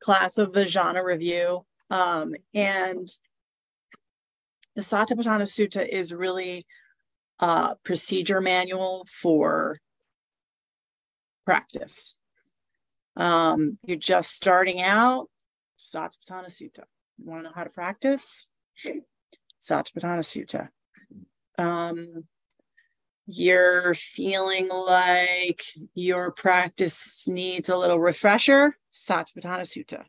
class of the jhana review. Um, and the Satipatthana Sutta is really a procedure manual for practice. Um, you're just starting out, Satipatthana Sutta. You want to know how to practice? Satipatthana Sutta. Um, you're feeling like your practice needs a little refresher, Satipatthana Sutta.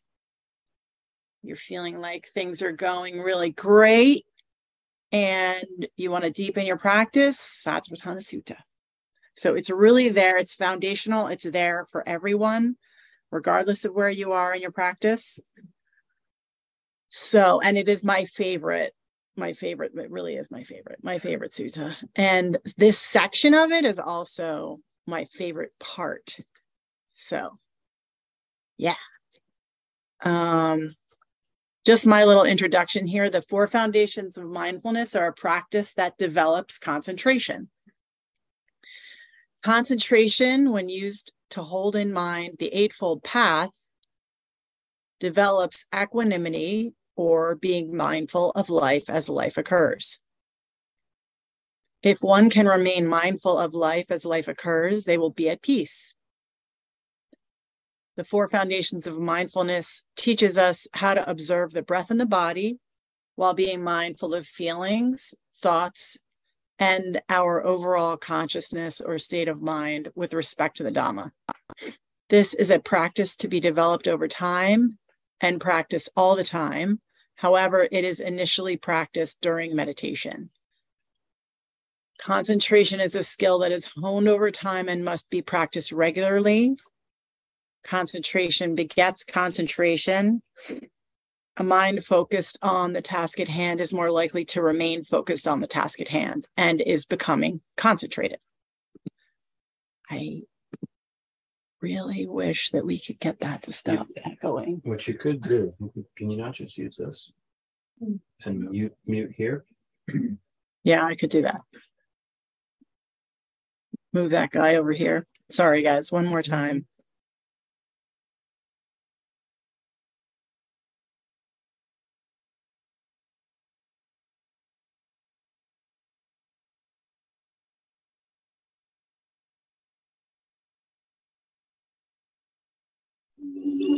You're feeling like things are going really great and you want to deepen your practice, Satipatthana Sutta. So it's really there, it's foundational, it's there for everyone, regardless of where you are in your practice. So, and it is my favorite my favorite it really is my favorite my favorite sutta and this section of it is also my favorite part. So yeah. Um just my little introduction here. The four foundations of mindfulness are a practice that develops concentration. Concentration when used to hold in mind the eightfold path develops equanimity or being mindful of life as life occurs. If one can remain mindful of life as life occurs, they will be at peace. The four foundations of mindfulness teaches us how to observe the breath in the body while being mindful of feelings, thoughts, and our overall consciousness or state of mind with respect to the Dhamma. This is a practice to be developed over time and practice all the time. However, it is initially practiced during meditation. Concentration is a skill that is honed over time and must be practiced regularly. Concentration begets concentration. A mind focused on the task at hand is more likely to remain focused on the task at hand and is becoming concentrated. I really wish that we could get that to stop echoing. What you could do, can you not just use this hmm. and mute mute here? Yeah, I could do that. Move that guy over here. Sorry, guys, one more time.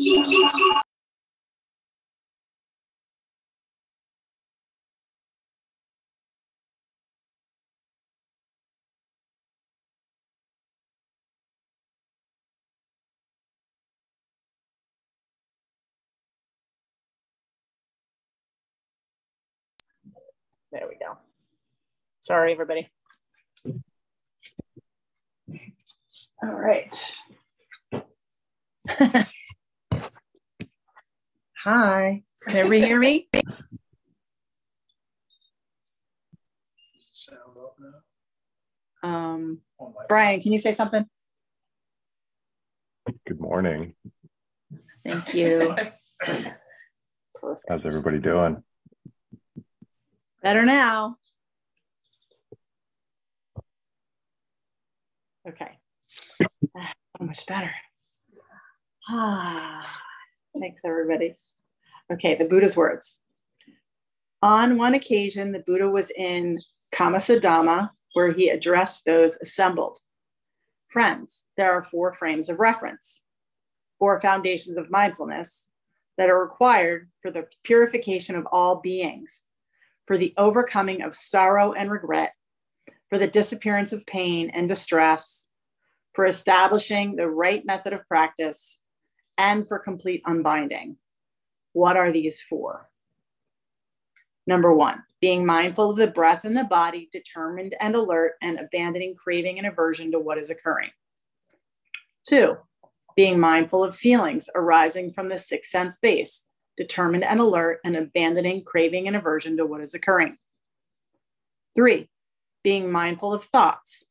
There we go. Sorry, everybody. All right. Hi. Can everybody hear me? Um, Brian, can you say something? Good morning. Thank you. How's everybody doing? Better now. Okay. So much better. Ah, thanks, everybody. Okay, the Buddha's words. On one occasion, the Buddha was in Kammasadhamma, where he addressed those assembled. Friends, there are four frames of reference, four foundations of mindfulness that are required for the purification of all beings for the overcoming of sorrow and regret, for the disappearance of pain and distress, for establishing the right method of practice, and for complete unbinding. What are these for? Number one, being mindful of the breath and the body, determined and alert, and abandoning craving and aversion to what is occurring. Two, being mindful of feelings arising from the sixth sense base, determined and alert, and abandoning craving and aversion to what is occurring. Three, being mindful of thoughts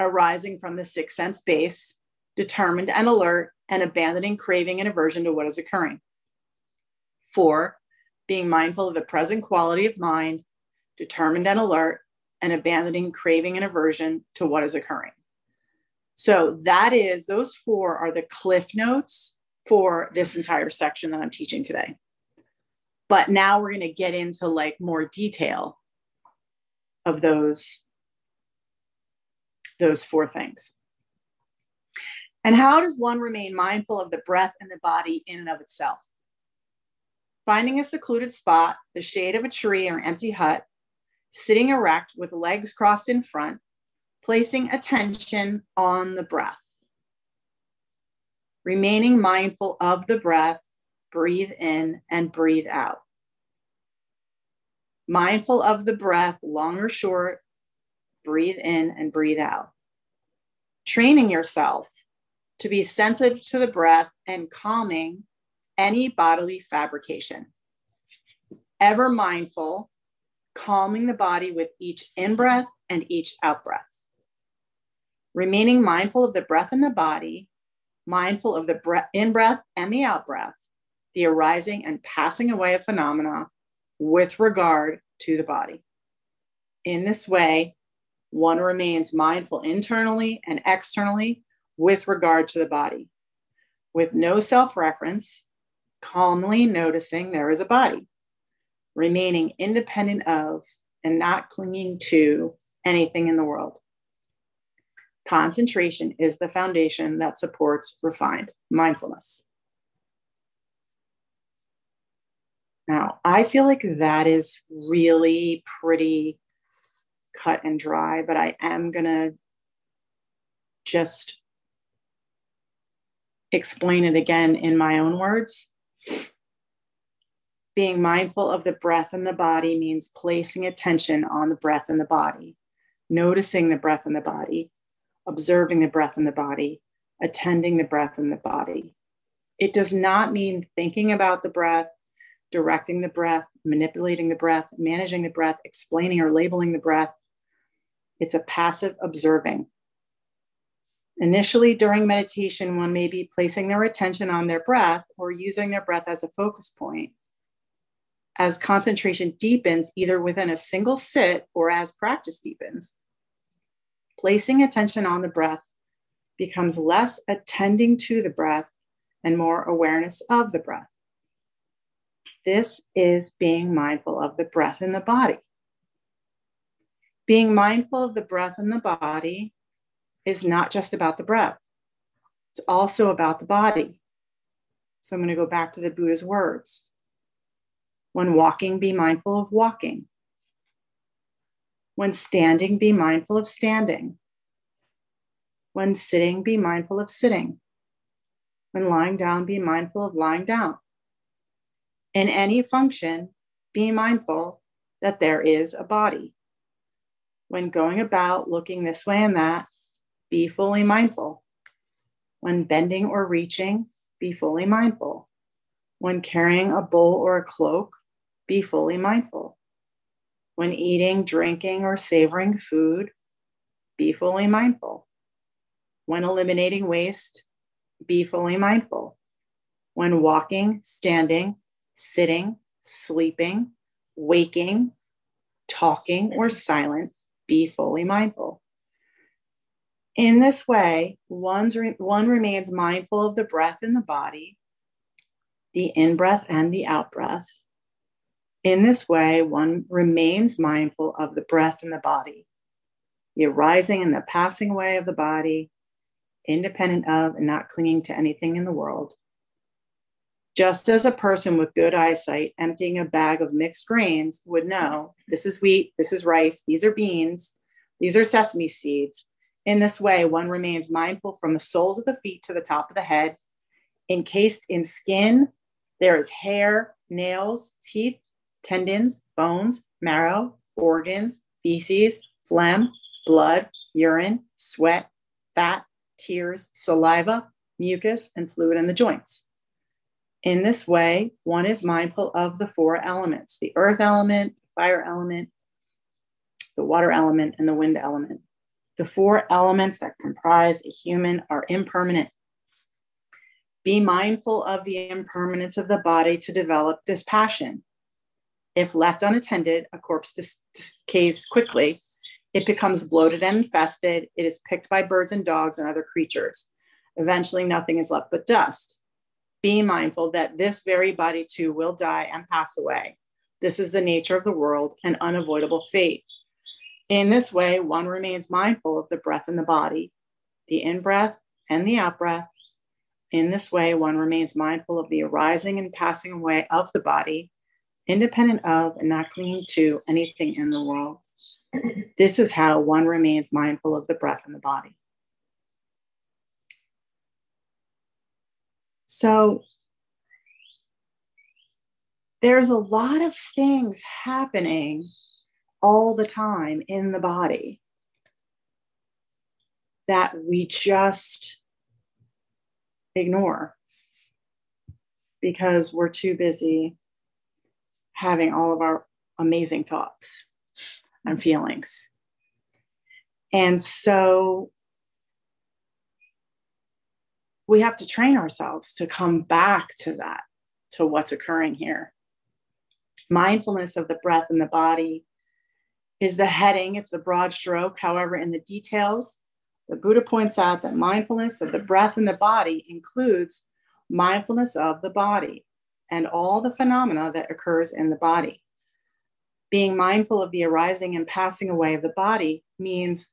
arising from the sixth sense base, determined and alert, and abandoning craving and aversion to what is occurring. Four, being mindful of the present quality of mind, determined and alert, and abandoning craving and aversion to what is occurring. So that is, those four are the cliff notes for this entire section that I'm teaching today. But now we're going to get into like more detail of those those four things. And how does one remain mindful of the breath and the body in and of itself? Finding a secluded spot, the shade of a tree or empty hut, sitting erect with legs crossed in front, placing attention on the breath. Remaining mindful of the breath, breathe in and breathe out. Mindful of the breath, long or short, breathe in and breathe out. Training yourself to be sensitive to the breath and calming any bodily fabrication. Ever mindful, calming the body with each in breath and each out breath. Remaining mindful of the breath in the body, mindful of the in breath and the out breath, the arising and passing away of phenomena with regard to the body. In this way, one remains mindful internally and externally with regard to the body, with no self reference, calmly noticing there is a body, remaining independent of and not clinging to anything in the world. Concentration is the foundation that supports refined mindfulness. Now, I feel like that is really pretty cut and dry, but I am going to just explain it again in my own words. Being mindful of the breath in the body means placing attention on the breath in the body, noticing the breath in the body, observing the breath in the body, attending the breath in the body. It does not mean thinking about the breath, directing the breath, manipulating the breath, managing the breath, explaining or labeling the breath. It's a passive observing. Initially, during meditation, one may be placing their attention on their breath or using their breath as a focus point. As concentration deepens, either within a single sit or as practice deepens, placing attention on the breath becomes less attending to the breath and more awareness of the breath. This is being mindful of the breath in the body. Being mindful of the breath in the body is not just about the breath, it's also about the body. So I'm going to go back to the Buddha's words. When walking, be mindful of walking. When standing, be mindful of standing. When sitting, be mindful of sitting. When lying down, be mindful of lying down. In any function, be mindful that there is a body. When going about looking this way and that, be fully mindful. When bending or reaching, be fully mindful. When carrying a bowl or a cloak, be fully mindful. When eating, drinking, or savoring food, be fully mindful. When eliminating waste, be fully mindful. When walking, standing, sitting, sleeping, waking, talking, or silent, be fully mindful. In this way, one's re- one remains mindful of the breath in the body, the in breath and the out breath. In this way, one remains mindful of the breath in the body, the arising and the passing away of the body, independent of and not clinging to anything in the world. Just as a person with good eyesight emptying a bag of mixed grains would know this is wheat, this is rice, these are beans, these are sesame seeds, in this way, one remains mindful from the soles of the feet to the top of the head. Encased in skin, there is hair, nails, teeth, tendons, bones, marrow, organs, feces, phlegm, blood, urine, sweat, fat, tears, saliva, mucus, and fluid in the joints. In this way, one is mindful of the four elements the earth element, the fire element, the water element, and the wind element. The four elements that comprise a human are impermanent. Be mindful of the impermanence of the body to develop dispassion. If left unattended, a corpse decays quickly. It becomes bloated and infested. It is picked by birds and dogs and other creatures. Eventually, nothing is left but dust. Be mindful that this very body too will die and pass away. This is the nature of the world, an unavoidable fate. In this way, one remains mindful of the breath in the body, the in breath and the out breath. In this way, one remains mindful of the arising and passing away of the body, independent of and not clinging to anything in the world. This is how one remains mindful of the breath and the body. So there's a lot of things happening all the time in the body that we just ignore because we're too busy having all of our amazing thoughts and mm-hmm. feelings. And so we have to train ourselves to come back to that, to what's occurring here. Mindfulness of the breath and the body is the heading, it's the broad stroke. However, in the details, the Buddha points out that mindfulness of the breath and the body includes mindfulness of the body and all the phenomena that occurs in the body. Being mindful of the arising and passing away of the body means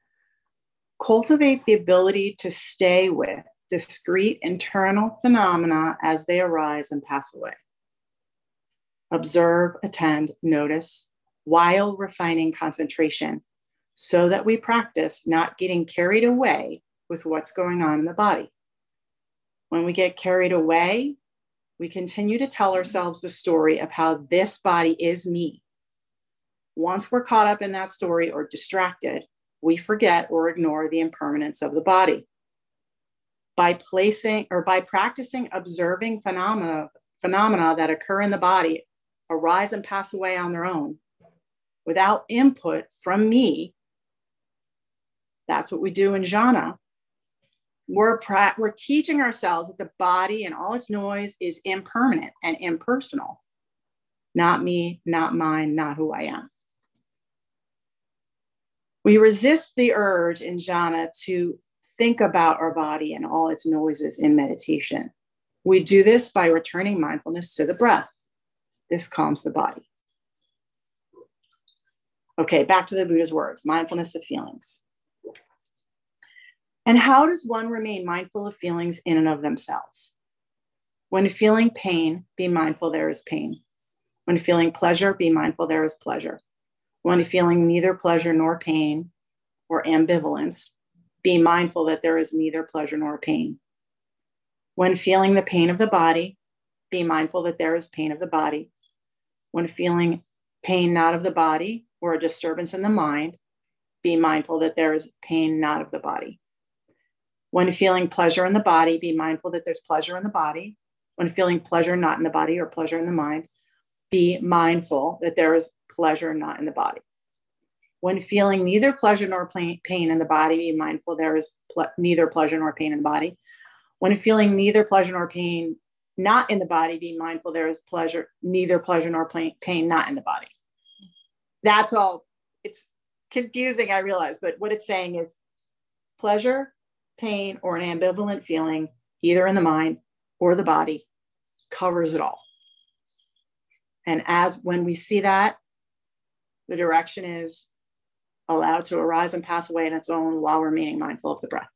cultivate the ability to stay with discrete internal phenomena as they arise and pass away. Observe, attend, notice, while refining concentration so that we practice not getting carried away with what's going on in the body. When we get carried away, we continue to tell ourselves the story of how this body is me. Once we're caught up in that story or distracted, we forget or ignore the impermanence of the body. By placing or by practicing observing phenomena, phenomena that occur in the body arise and pass away on their own, without input from me. That's what we do in jhana. We're, pra- we're teaching ourselves that the body and all its noise is impermanent and impersonal. Not me, not mine, not who I am. We resist the urge in jhana to think about our body and all its noises in meditation. We do this by returning mindfulness to the breath. This calms the body. Okay, back to the Buddha's words mindfulness of feelings. And how does one remain mindful of feelings in and of themselves? When feeling pain, be mindful there is pain. When feeling pleasure, be mindful there is pleasure. When feeling neither pleasure nor pain or ambivalence, be mindful that there is neither pleasure nor pain. When feeling the pain of the body, be mindful that there is pain of the body. When feeling pain not of the body, or a disturbance in the mind, be mindful that there is pain not of the body. When feeling pleasure in the body, be mindful that there's pleasure in the body. When feeling pleasure not in the body or pleasure in the mind, be mindful that there is pleasure not in the body. When feeling neither pleasure nor pain in the body, be mindful there is ple- neither pleasure nor pain in the body. When feeling neither pleasure nor pain not in the body, be mindful there is pleasure, neither pleasure nor pain not in the body that's all it's confusing i realize but what it's saying is pleasure pain or an ambivalent feeling either in the mind or the body covers it all and as when we see that the direction is allowed to arise and pass away in its own while remaining mindful of the breath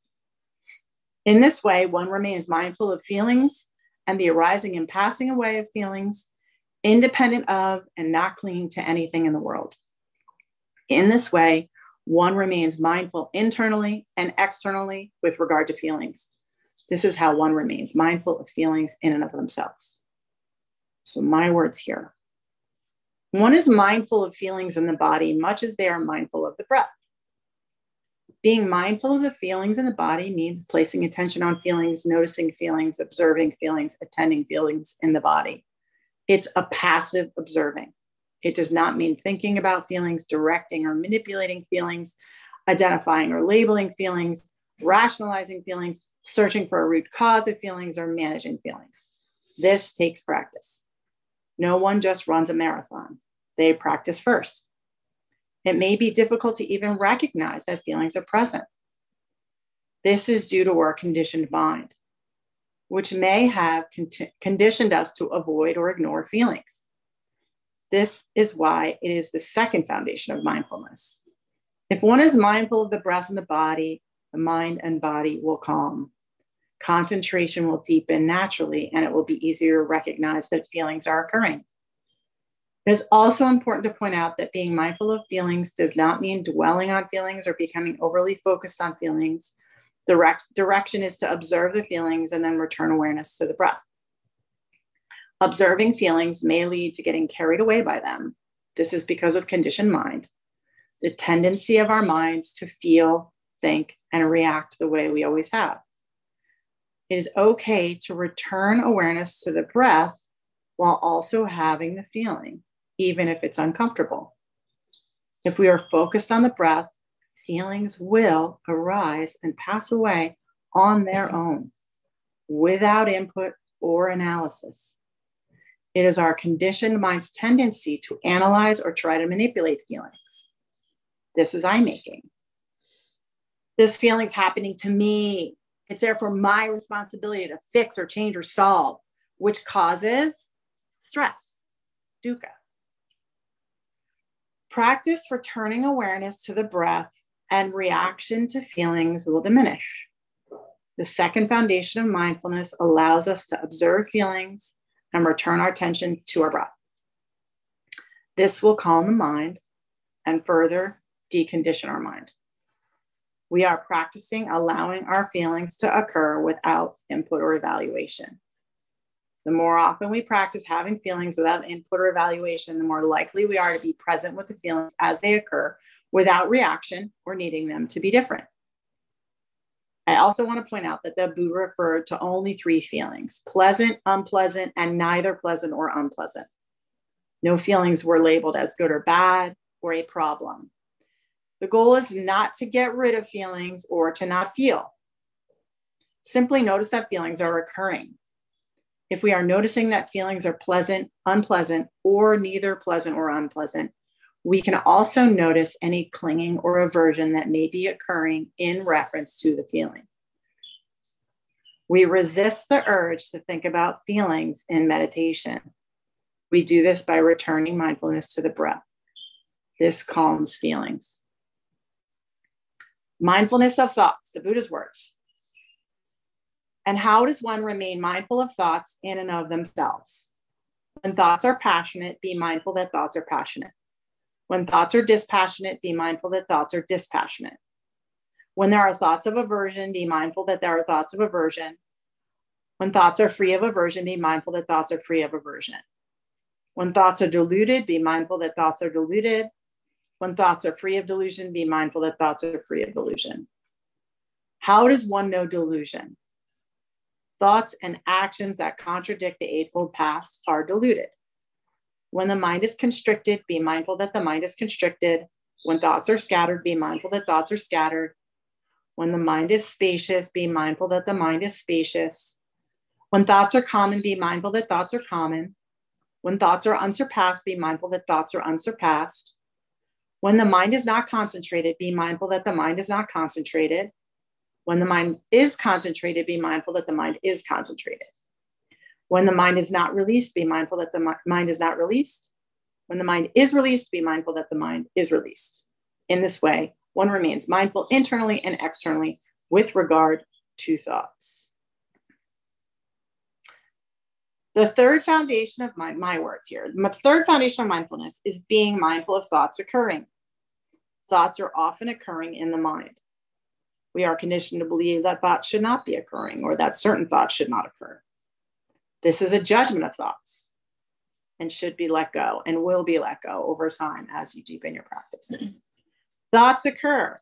in this way one remains mindful of feelings and the arising and passing away of feelings independent of and not clinging to anything in the world. In this way, one remains mindful internally and externally with regard to feelings. This is how one remains mindful of feelings in and of themselves. So, my words here. One is mindful of feelings in the body much as they are mindful of the breath. Being mindful of the feelings in the body means placing attention on feelings, noticing feelings, observing feelings, attending feelings in the body. It's a passive observing. It does not mean thinking about feelings, directing or manipulating feelings, identifying or labeling feelings, rationalizing feelings, searching for a root cause of feelings, or managing feelings. This takes practice. No one just runs a marathon, they practice first. It may be difficult to even recognize that feelings are present. This is due to our conditioned mind, which may have con- conditioned us to avoid or ignore feelings. This is why it is the second foundation of mindfulness. If one is mindful of the breath and the body, the mind and body will calm. Concentration will deepen naturally, and it will be easier to recognize that feelings are occurring. It is also important to point out that being mindful of feelings does not mean dwelling on feelings or becoming overly focused on feelings. Rec- direction is to observe the feelings and then return awareness to the breath. Observing feelings may lead to getting carried away by them. This is because of conditioned mind, the tendency of our minds to feel, think, and react the way we always have. It is okay to return awareness to the breath while also having the feeling even if it's uncomfortable. If we are focused on the breath, feelings will arise and pass away on their own without input or analysis. It is our conditioned mind's tendency to analyze or try to manipulate feelings. This is I making. This feeling's happening to me. It's therefore my responsibility to fix or change or solve, which causes stress, dukkha. Practice returning awareness to the breath and reaction to feelings will diminish. The second foundation of mindfulness allows us to observe feelings and return our attention to our breath. This will calm the mind and further decondition our mind. We are practicing allowing our feelings to occur without input or evaluation. The more often we practice having feelings without input or evaluation, the more likely we are to be present with the feelings as they occur without reaction or needing them to be different. I also want to point out that the Buddha referred to only three feelings pleasant, unpleasant, and neither pleasant or unpleasant. No feelings were labeled as good or bad or a problem. The goal is not to get rid of feelings or to not feel. Simply notice that feelings are occurring if we are noticing that feelings are pleasant, unpleasant, or neither pleasant or unpleasant, we can also notice any clinging or aversion that may be occurring in reference to the feeling. We resist the urge to think about feelings in meditation. We do this by returning mindfulness to the breath. This calms feelings. Mindfulness of thoughts, the Buddha's words. And how does one remain mindful of thoughts in and of themselves? When thoughts are passionate, be mindful that thoughts are passionate. When thoughts are dispassionate, be mindful that thoughts are dispassionate. When there are thoughts of aversion, be mindful that there are thoughts of aversion. When thoughts are free of aversion, be mindful that thoughts are free of aversion. When thoughts are deluded, be mindful that thoughts are deluded. When thoughts are free of delusion, be mindful that thoughts are free of delusion. How does one know delusion? thoughts and actions that contradict the Eightfold Path are deluded. When the mind is constricted, be mindful that the mind is constricted. When thoughts are scattered, be mindful that thoughts are scattered. When the mind is spacious, be mindful that the mind is spacious. When thoughts are common, be mindful that thoughts are common. When thoughts are unsurpassed, be mindful that thoughts are unsurpassed. When the mind is not concentrated, be mindful that the mind is not concentrated. When the mind is concentrated, be mindful that the mind is concentrated. When the mind is not released, be mindful that the mind is not released. When the mind is released, be mindful that the mind is released. In this way, one remains mindful internally and externally with regard to thoughts. The third foundation of my, my words here, the third foundation of mindfulness is being mindful of thoughts occurring. Thoughts are often occurring in the mind we are conditioned to believe that thoughts should not be occurring or that certain thoughts should not occur. This is a judgment of thoughts and should be let go and will be let go over time as you deepen your practice. thoughts occur.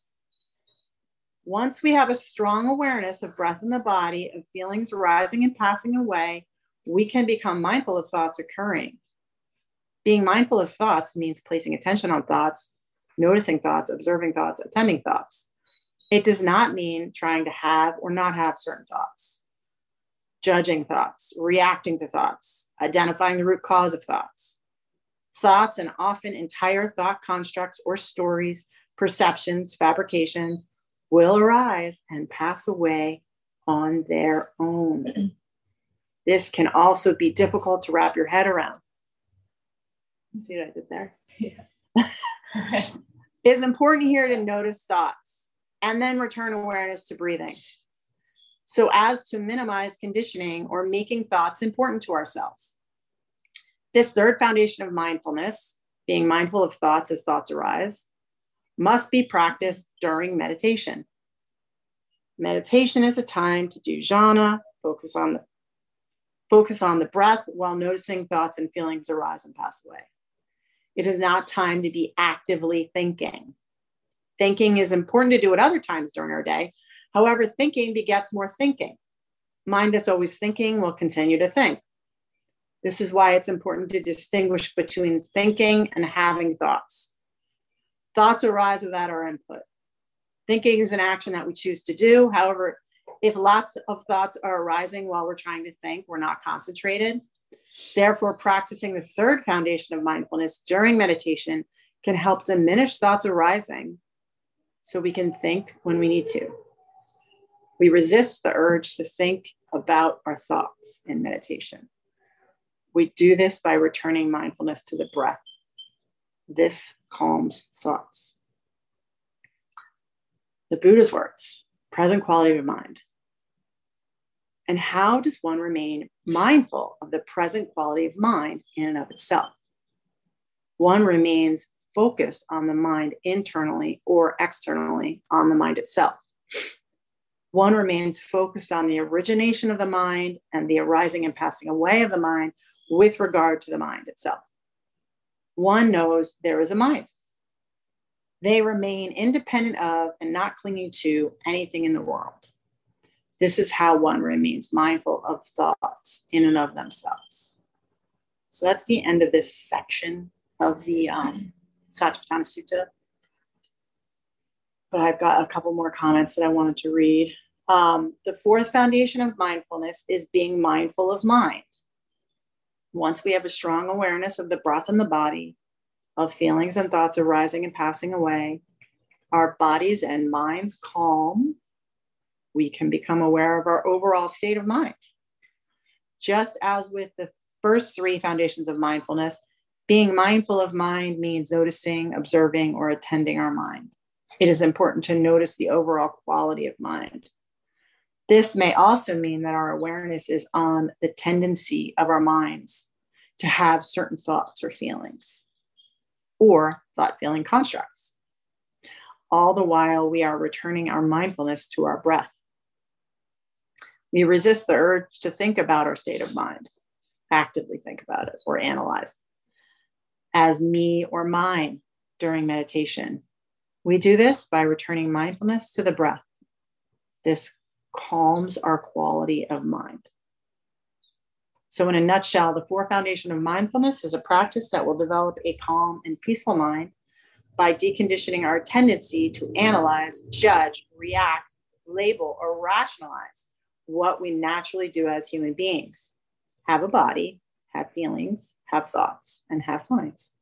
Once we have a strong awareness of breath in the body, of feelings rising and passing away, we can become mindful of thoughts occurring. Being mindful of thoughts means placing attention on thoughts, noticing thoughts, observing thoughts, attending thoughts. It does not mean trying to have or not have certain thoughts, judging thoughts, reacting to thoughts, identifying the root cause of thoughts. Thoughts and often entire thought constructs or stories, perceptions, fabrications will arise and pass away on their own. This can also be difficult to wrap your head around. See what I did there? Yeah. it's important here to notice thoughts and then return awareness to breathing. So, as to minimize conditioning or making thoughts important to ourselves. This third foundation of mindfulness, being mindful of thoughts as thoughts arise, must be practiced during meditation. Meditation is a time to do jhana, focus on the focus on the breath while noticing thoughts and feelings arise and pass away. It is not time to be actively thinking. Thinking is important to do at other times during our day. However, thinking begets more thinking. Mind that's always thinking will continue to think. This is why it's important to distinguish between thinking and having thoughts. Thoughts arise without our input. Thinking is an action that we choose to do. However, if lots of thoughts are arising while we're trying to think, we're not concentrated. Therefore, practicing the third foundation of mindfulness during meditation can help diminish thoughts arising so we can think when we need to. We resist the urge to think about our thoughts in meditation. We do this by returning mindfulness to the breath. This calms thoughts. The Buddha's words, present quality of mind. And how does one remain mindful of the present quality of mind in and of itself? One remains focused on the mind internally or externally on the mind itself. One remains focused on the origination of the mind and the arising and passing away of the mind with regard to the mind itself. One knows there is a mind. They remain independent of and not clinging to anything in the world. This is how one remains mindful of thoughts in and of themselves. So that's the end of this section of the um, Satipatthana Sutta. But I've got a couple more comments that I wanted to read. Um, the fourth foundation of mindfulness is being mindful of mind. Once we have a strong awareness of the breath in the body, of feelings and thoughts arising and passing away, our bodies and minds calm, we can become aware of our overall state of mind. Just as with the first three foundations of mindfulness, being mindful of mind means noticing, observing, or attending our mind. It is important to notice the overall quality of mind. This may also mean that our awareness is on the tendency of our minds to have certain thoughts or feelings or thought feeling constructs. All the while, we are returning our mindfulness to our breath. We resist the urge to think about our state of mind, actively think about it or analyze as me or mine during meditation. We do this by returning mindfulness to the breath. This calms our quality of mind. So, in a nutshell, the four foundation of mindfulness is a practice that will develop a calm and peaceful mind by deconditioning our tendency to analyze, judge, react, label, or rationalize what we naturally do as human beings have a body, have feelings, have thoughts, and have minds.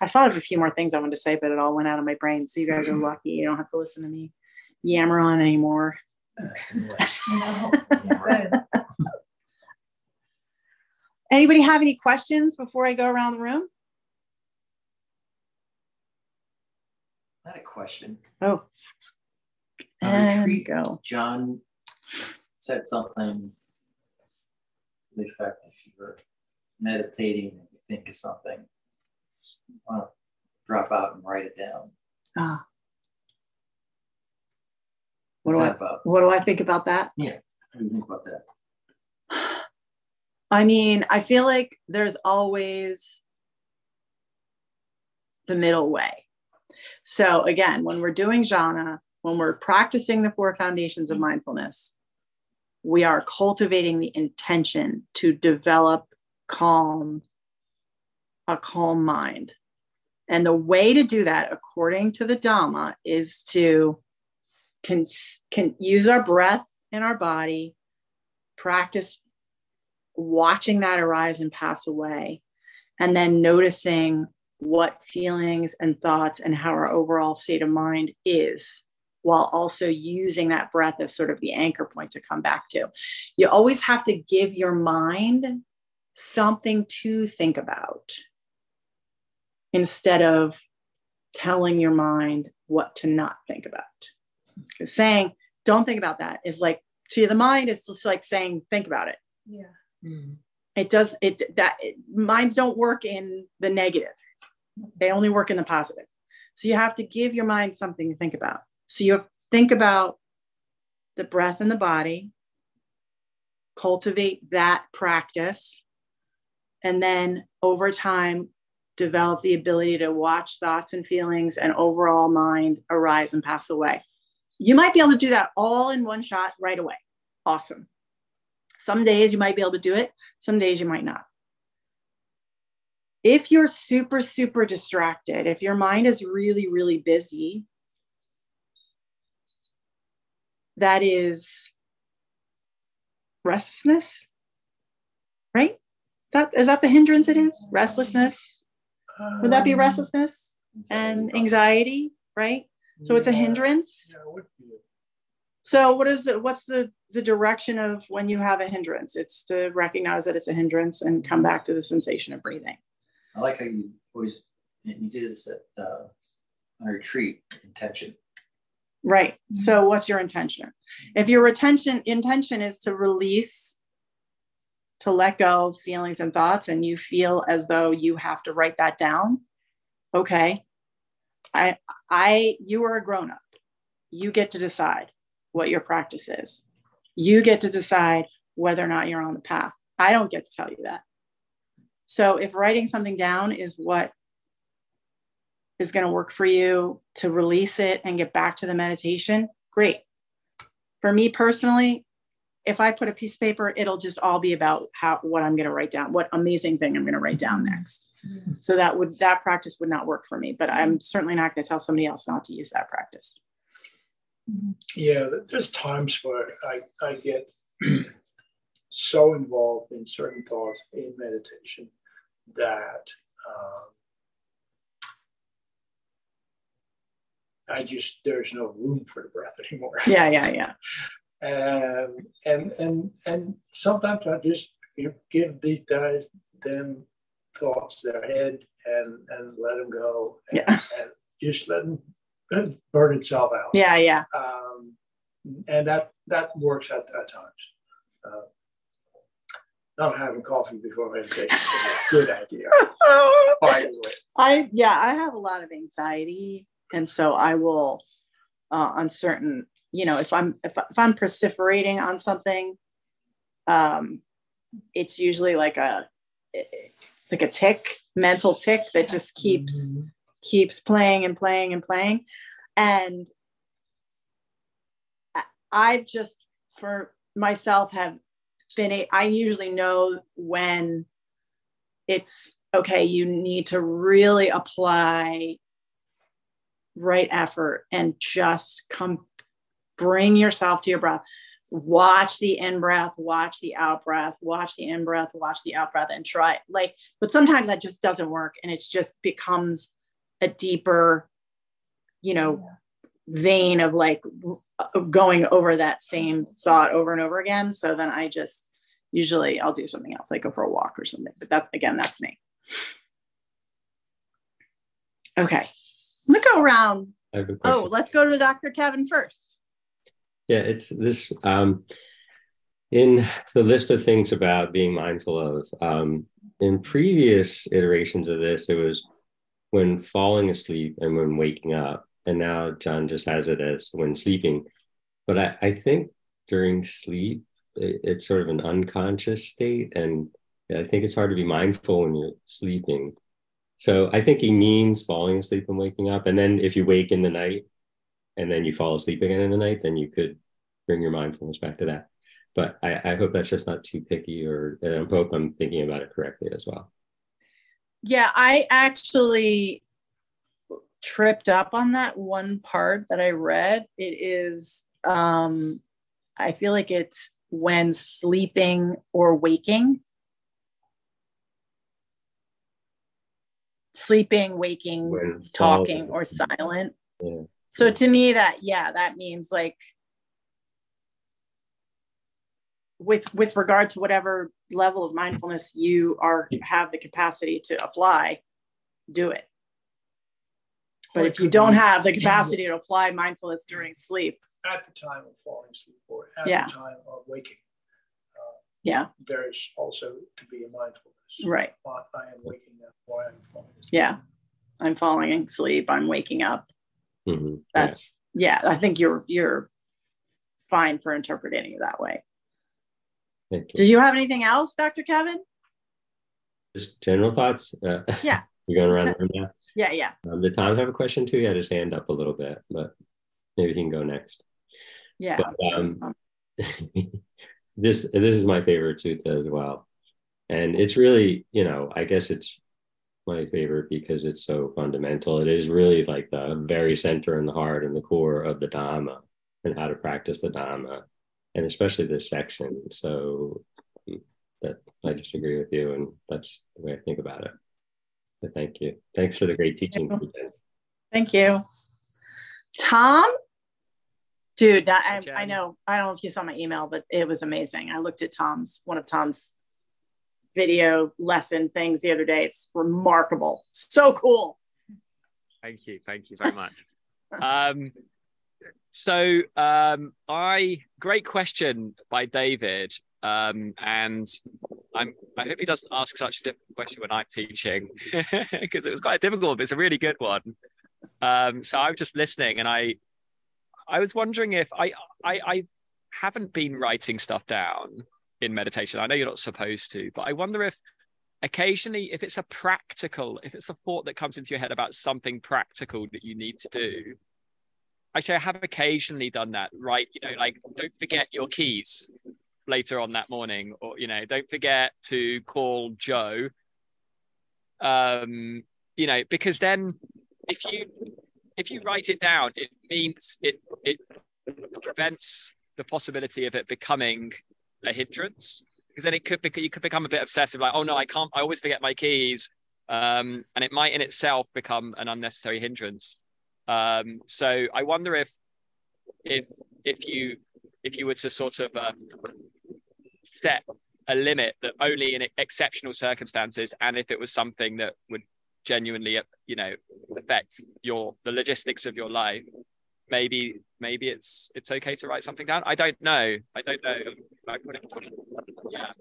I thought of a few more things I wanted to say, but it all went out of my brain. So you guys are mm-hmm. lucky. You don't have to listen to me yammer on anymore. Anybody have any questions before I go around the room? Not a question. Oh, On and go. John said something to the effect if you were meditating and you think of something, you want to drop out and write it down. Ah. What What's do I about? what do I think about that? Yeah. What do you think about that? I mean, I feel like there's always the middle way. So again, when we're doing jhana, when we're practicing the four foundations of mindfulness, we are cultivating the intention to develop calm, a calm mind. And the way to do that, according to the Dhamma, is to can, can use our breath in our body, practice watching that arise and pass away, and then noticing what feelings and thoughts and how our overall state of mind is while also using that breath as sort of the anchor point to come back to. You always have to give your mind something to think about instead of telling your mind what to not think about. Because saying, don't think about that is like to the mind, it's just like saying, think about it. Yeah. Mm. It does it that it, minds don't work in the negative. They only work in the positive. So you have to give your mind something to think about. So you think about the breath and the body, cultivate that practice, and then over time, develop the ability to watch thoughts and feelings and overall mind arise and pass away. You might be able to do that all in one shot right away. Awesome. Some days you might be able to do it, some days you might not. If you're super, super distracted, if your mind is really, really busy, that is restlessness, right? Is that, is that the hindrance it is? Restlessness? Would that be um, restlessness and anxiety, right? So it's a hindrance. So what is the what's the the direction of when you have a hindrance? It's to recognize that it's a hindrance and come back to the sensation of breathing. I like how you always you do this at uh, on retreat intention. Right. Mm-hmm. So what's your intention? If your retention intention is to release, to let go of feelings and thoughts, and you feel as though you have to write that down, okay. I I you are a grown-up. You get to decide what your practice is. You get to decide whether or not you're on the path. I don't get to tell you that. So if writing something down is what is going to work for you to release it and get back to the meditation, great. For me personally, if I put a piece of paper, it'll just all be about how what I'm going to write down, what amazing thing I'm going to write down next. Mm-hmm. So that would that practice would not work for me, but I'm certainly not going to tell somebody else not to use that practice. Yeah, there's times where I, I get so involved in certain thoughts in meditation that um, I just there's no room for the breath anymore. Yeah, yeah, yeah. And and and and sometimes I just give these guys them thoughts their head and and let them go. And, yeah. And just let them burn itself out. Yeah, yeah. Um, and that that works at, at times. Uh, not having coffee before meditation is a good idea. By the way, I yeah, I have a lot of anxiety and so i will uh, on certain you know if i'm if, if i'm precipitating on something um it's usually like a it's like a tick mental tick that just keeps mm-hmm. keeps playing and playing and playing and i've just for myself have been a, i usually know when it's okay you need to really apply right effort and just come bring yourself to your breath watch the in breath watch the out breath watch the in breath watch the out breath and try like but sometimes that just doesn't work and it just becomes a deeper you know vein of like uh, going over that same thought over and over again so then i just usually i'll do something else like go for a walk or something but that again that's me okay I'm gonna go around. Oh, let's go to Dr. Kevin first. Yeah, it's this um, in the list of things about being mindful of. Um, in previous iterations of this, it was when falling asleep and when waking up, and now John just has it as when sleeping. But I, I think during sleep, it, it's sort of an unconscious state, and I think it's hard to be mindful when you're sleeping. so I think he means falling asleep and waking up. And then if you wake in the night and then you fall asleep again in the night, then you could bring your mindfulness back to that. But I, I hope that's just not too picky, or I hope I'm thinking about it correctly as well. Yeah, I actually tripped up on that one part that I read. It is, um, I feel like it's when sleeping or waking. Sleeping, waking, when talking, or silent. Yeah. So to me, that yeah, that means like with with regard to whatever level of mindfulness you are have the capacity to apply, do it. But if you don't have the capacity to apply mindfulness during sleep, at the time of falling asleep or at yeah. the time of waking, uh, yeah, there is also to be a mindfulness. Right. I am waking up. Why I'm falling asleep. Yeah, I'm falling asleep. I'm waking up. Mm-hmm. That's yeah. yeah. I think you're you're fine for interpreting it that way. You. Did you have anything else, Dr. Kevin? Just general thoughts. Uh, yeah. You're going around the room now. Yeah, yeah. Um, did Tom have a question too? He had his hand up a little bit, but maybe he can go next. Yeah. But, um, this this is my favorite sutta as well, and it's really you know I guess it's my favorite because it's so fundamental. It is really like the mm-hmm. very center and the heart and the core of the Dhamma and how to practice the Dhamma, and especially this section. So that I just agree with you, and that's the way I think about it. But thank you. Thanks for the great teaching. Thank you. Tom? Dude, that, I, I know, I don't know if you saw my email, but it was amazing. I looked at Tom's, one of Tom's video lesson things the other day. It's remarkable. So cool. Thank you. Thank you very much. um, so um, I great question by David. Um, and I'm, I hope he doesn't ask such a difficult question when I'm teaching because it was quite difficult, but it's a really good one. Um, so I was just listening and I, I was wondering if I, I, I haven't been writing stuff down in meditation. I know you're not supposed to, but I wonder if occasionally, if it's a practical, if it's a thought that comes into your head about something practical that you need to do, actually, I have occasionally done that, right? You know, like don't forget your keys later on that morning or you know don't forget to call joe um you know because then if you if you write it down it means it it prevents the possibility of it becoming a hindrance? Because then it could be you could become a bit obsessive like oh no i can't i always forget my keys um and it might in itself become an unnecessary hindrance. Um so i wonder if if if you if you were to sort of um, set a limit that only in exceptional circumstances and if it was something that would genuinely you know affect your the logistics of your life maybe maybe it's it's okay to write something down i don't know i don't know i put it yeah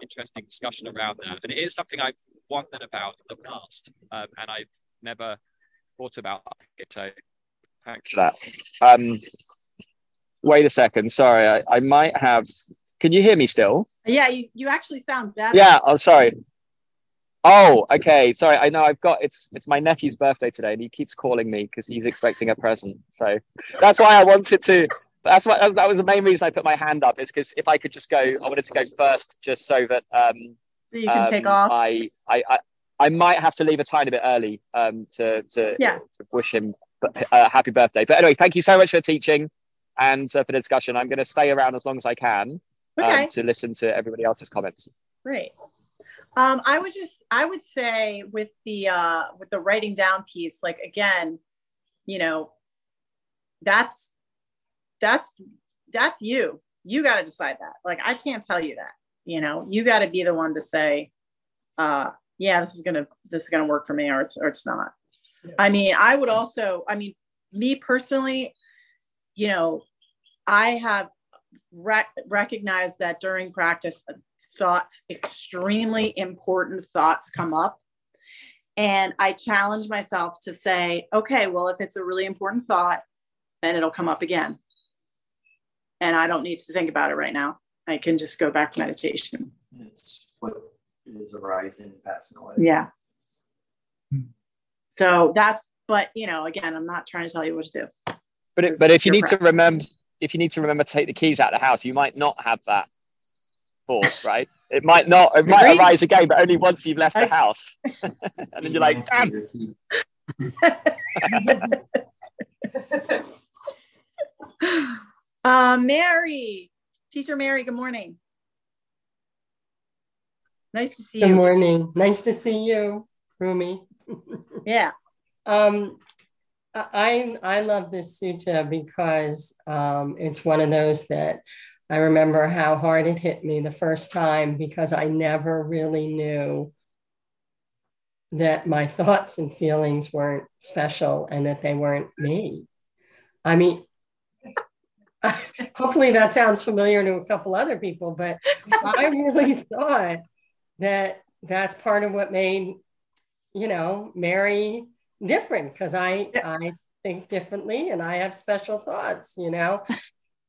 interesting discussion around that and it is something i've wondered about in the past um, and i've never thought about it so thanks for that um wait a second sorry I, I might have can you hear me still? Yeah, you, you actually sound better. Yeah, I'm oh, sorry. Oh, okay. Sorry, I know I've got it's it's my nephew's birthday today, and he keeps calling me because he's expecting a present. So that's why I wanted to. That's what that was the main reason I put my hand up. Is because if I could just go, I wanted to go first, just so that um, so you can um, take off. I, I I I might have to leave a tiny bit early um to to, yeah. to wish him a uh, happy birthday. But anyway, thank you so much for teaching and uh, for the discussion. I'm going to stay around as long as I can. Um, okay. um, to listen to everybody else's comments. Great. Um, I would just I would say with the uh, with the writing down piece, like again, you know, that's that's that's you. You got to decide that. Like I can't tell you that. You know, you got to be the one to say, uh, yeah, this is gonna this is gonna work for me, or it's or it's not. Yeah. I mean, I would also. I mean, me personally, you know, I have rec- recognize that during practice, uh, thoughts, extremely important thoughts come up. And I challenge myself to say, okay, well, if it's a really important thought, then it'll come up again. And I don't need to think about it right now. I can just go back to meditation. It's what is arising, passing away. Yeah. Hmm. So that's, but you know, again, I'm not trying to tell you what to do. But it, but if you need practice. to remember, if you need to remember to take the keys out of the house, you might not have that force, right? It might not, it might arise again, but only once you've left the house. and then you're like, damn. uh, Mary, teacher Mary, good morning. Nice to see good you. Good morning. Nice to see you, Rumi. yeah. Um, I I love this sutta because um, it's one of those that I remember how hard it hit me the first time because I never really knew that my thoughts and feelings weren't special and that they weren't me. I mean, hopefully that sounds familiar to a couple other people, but I really thought that that's part of what made, you know, Mary different because I I think differently and I have special thoughts, you know.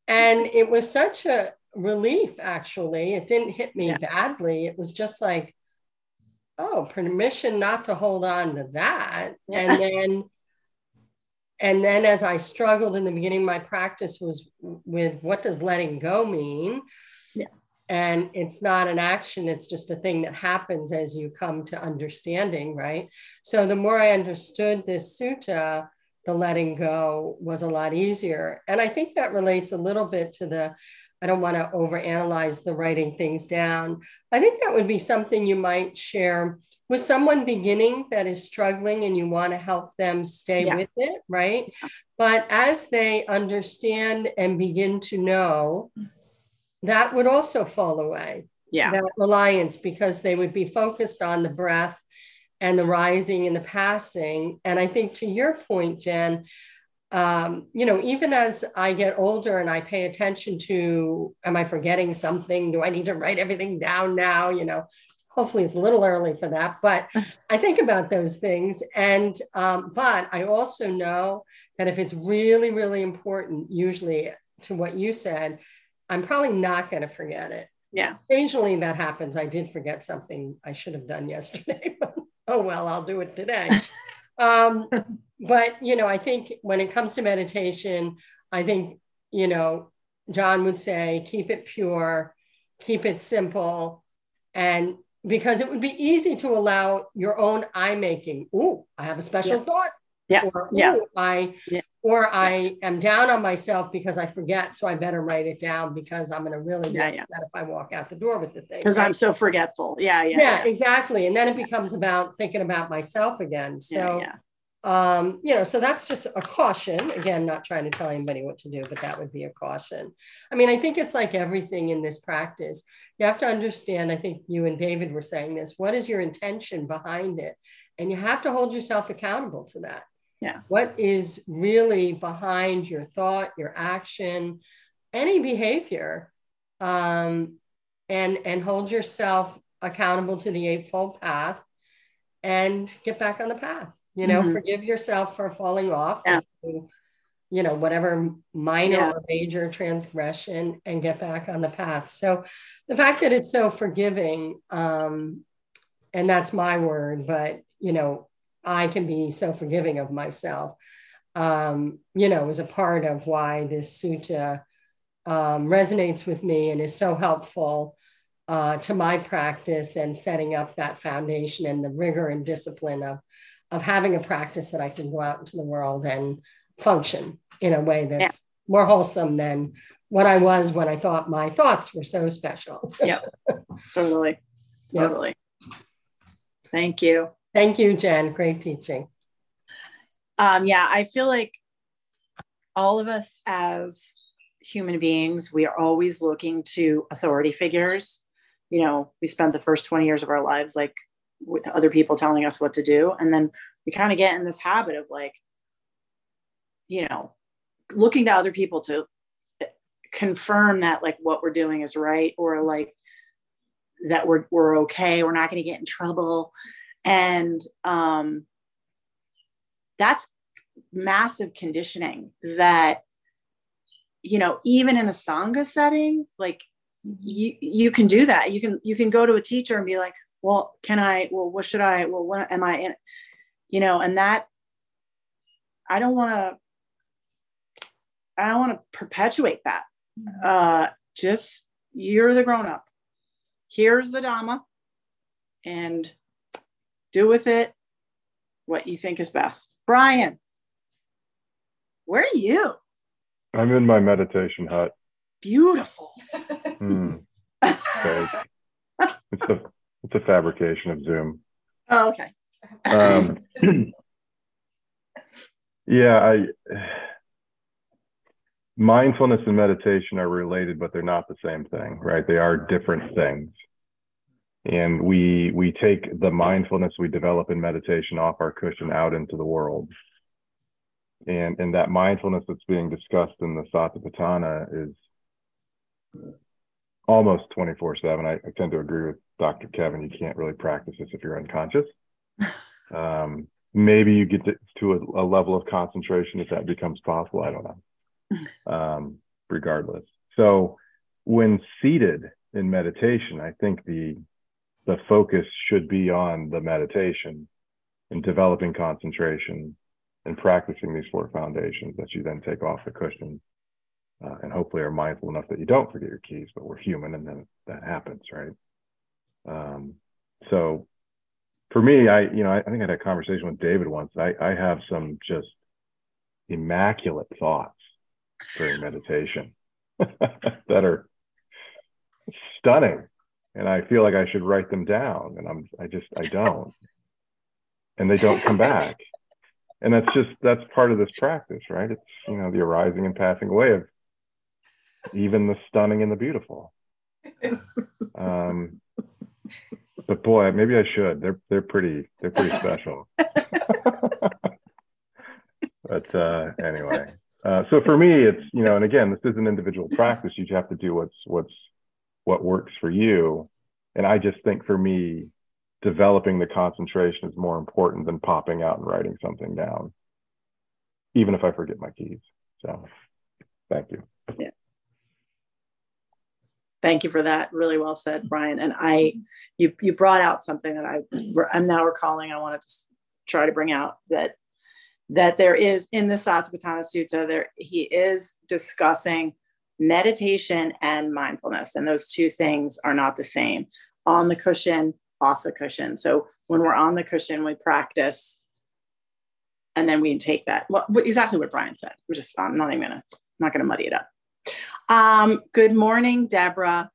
And it was such a relief, actually. It didn't hit me yeah. badly. It was just like, oh, permission not to hold on to that. Yeah. And then and then as I struggled in the beginning, my practice was with what does letting go mean? And it's not an action, it's just a thing that happens as you come to understanding, right? So the more I understood this sutta, the letting go was a lot easier. And I think that relates a little bit to the, I don't want to overanalyze the writing things down. I think that would be something you might share with someone beginning that is struggling and you want to help them stay yeah. with it, right? But as they understand and begin to know, mm-hmm. That would also fall away. Yeah. That reliance, because they would be focused on the breath and the rising and the passing. And I think to your point, Jen, um, you know, even as I get older and I pay attention to, am I forgetting something? Do I need to write everything down now? You know, hopefully it's a little early for that, but I think about those things. And, um, but I also know that if it's really, really important, usually to what you said, I'm probably not going to forget it. Yeah. Occasionally that happens. I did forget something I should have done yesterday, but oh well i'll do it today um, but you know i think when it comes to meditation i think you know john would say keep it pure keep it simple and because it would be easy to allow your own eye making ooh i have a special yeah. thought yeah or, yeah i yeah or I am down on myself because I forget, so I better write it down because I'm going to really yeah, get yeah. if I walk out the door with the thing. Because right? I'm so forgetful. Yeah, yeah, yeah, exactly. And then it becomes about thinking about myself again. So, um, you know, so that's just a caution. Again, not trying to tell anybody what to do, but that would be a caution. I mean, I think it's like everything in this practice. You have to understand. I think you and David were saying this. What is your intention behind it? And you have to hold yourself accountable to that yeah. What is really behind your thought, your action, any behavior, um, and and hold yourself accountable to the eightfold path, and get back on the path. You know, mm-hmm. forgive yourself for falling off. Yeah. you know, whatever minor yeah. or major transgression, and get back on the path. So, the fact that it's so forgiving, um, and that's my word, but you know, I can be so forgiving of myself, um, you know, is a part of why this sutta um, resonates with me and is so helpful uh, to my practice and setting up that foundation and the rigor and discipline of, of having a practice that I can go out into the world and function in a way that's yeah. more wholesome than what I was when I thought my thoughts were so special. yeah, totally. Totally. Yep. Thank you. Thank you, Jen. Great teaching. Um, yeah, I feel like all of us as human beings, we are always looking to authority figures. You know, we spent the first 20 years of our lives like with other people telling us what to do. And then we kind of get in this habit of like, you know, looking to other people to confirm that like what we're doing is right or like that we're, we're okay, we're not going to get in trouble and um, that's massive conditioning that you know even in a sangha setting like you you can do that you can you can go to a teacher and be like well can i well what should i well what am i in you know, and that I don't want to I don't want to perpetuate that. Mm-hmm. Uh, just you're the grown up. Here's the Dhamma, and do with it what you think is best. Brian, where are you? I'm in my meditation hut. Beautiful. Okay. it's a it's a fabrication of Zoom. Oh, okay. Um, yeah, I mindfulness and meditation are related, but they're not the same thing, right? They are different things. And we we take the mindfulness we develop in meditation off our cushion out into the world. And and that mindfulness that's being discussed in the Satipatthana is almost 24 7. I, I, tend to agree with Dr. Kevin. You can't really practice this if you're unconscious. Um, maybe you get to, to a, a, level of concentration if that becomes possible. I don't know. Um, regardless. So when seated in meditation, I think the the focus should be on the meditation and developing concentration and practicing these four foundations that you then take off the cushion uh, and hopefully are mindful enough that you don't forget your keys, but we're human and then that happens, right? Um, so for me, I, you know, I, I, think I had a conversation with David once. I, I have some just immaculate thoughts during meditation that are stunning. And I feel like I should write them down and I'm, I just, I don't. And they don't come back. And that's just, that's part of this practice, right? It's, you know, the arising and passing away of even the stunning and the beautiful. Um, but boy, maybe I should. They're they're pretty they're pretty special. but uh, anyway, uh, so for me, it's you know, and again, this is an individual practice. You have to do what's what's what works for you. And I just think for me, developing the concentration is more important than popping out and writing something down, even if I forget my keys. So, thank you. Yeah. Thank you for that. Really well said, Brian. And I, you, you brought out something that I, I'm now recalling. I wanted to try to bring out that that there is in the Satipatthana Sutta, there he is discussing meditation and mindfulness, and those two things are not the same. On the cushion, off the cushion. So when we're on the cushion, we practice, and then we take that. Well, exactly what Brian said. We're just I'm not even gonna I'm not gonna muddy it up. Um, good morning, Deborah.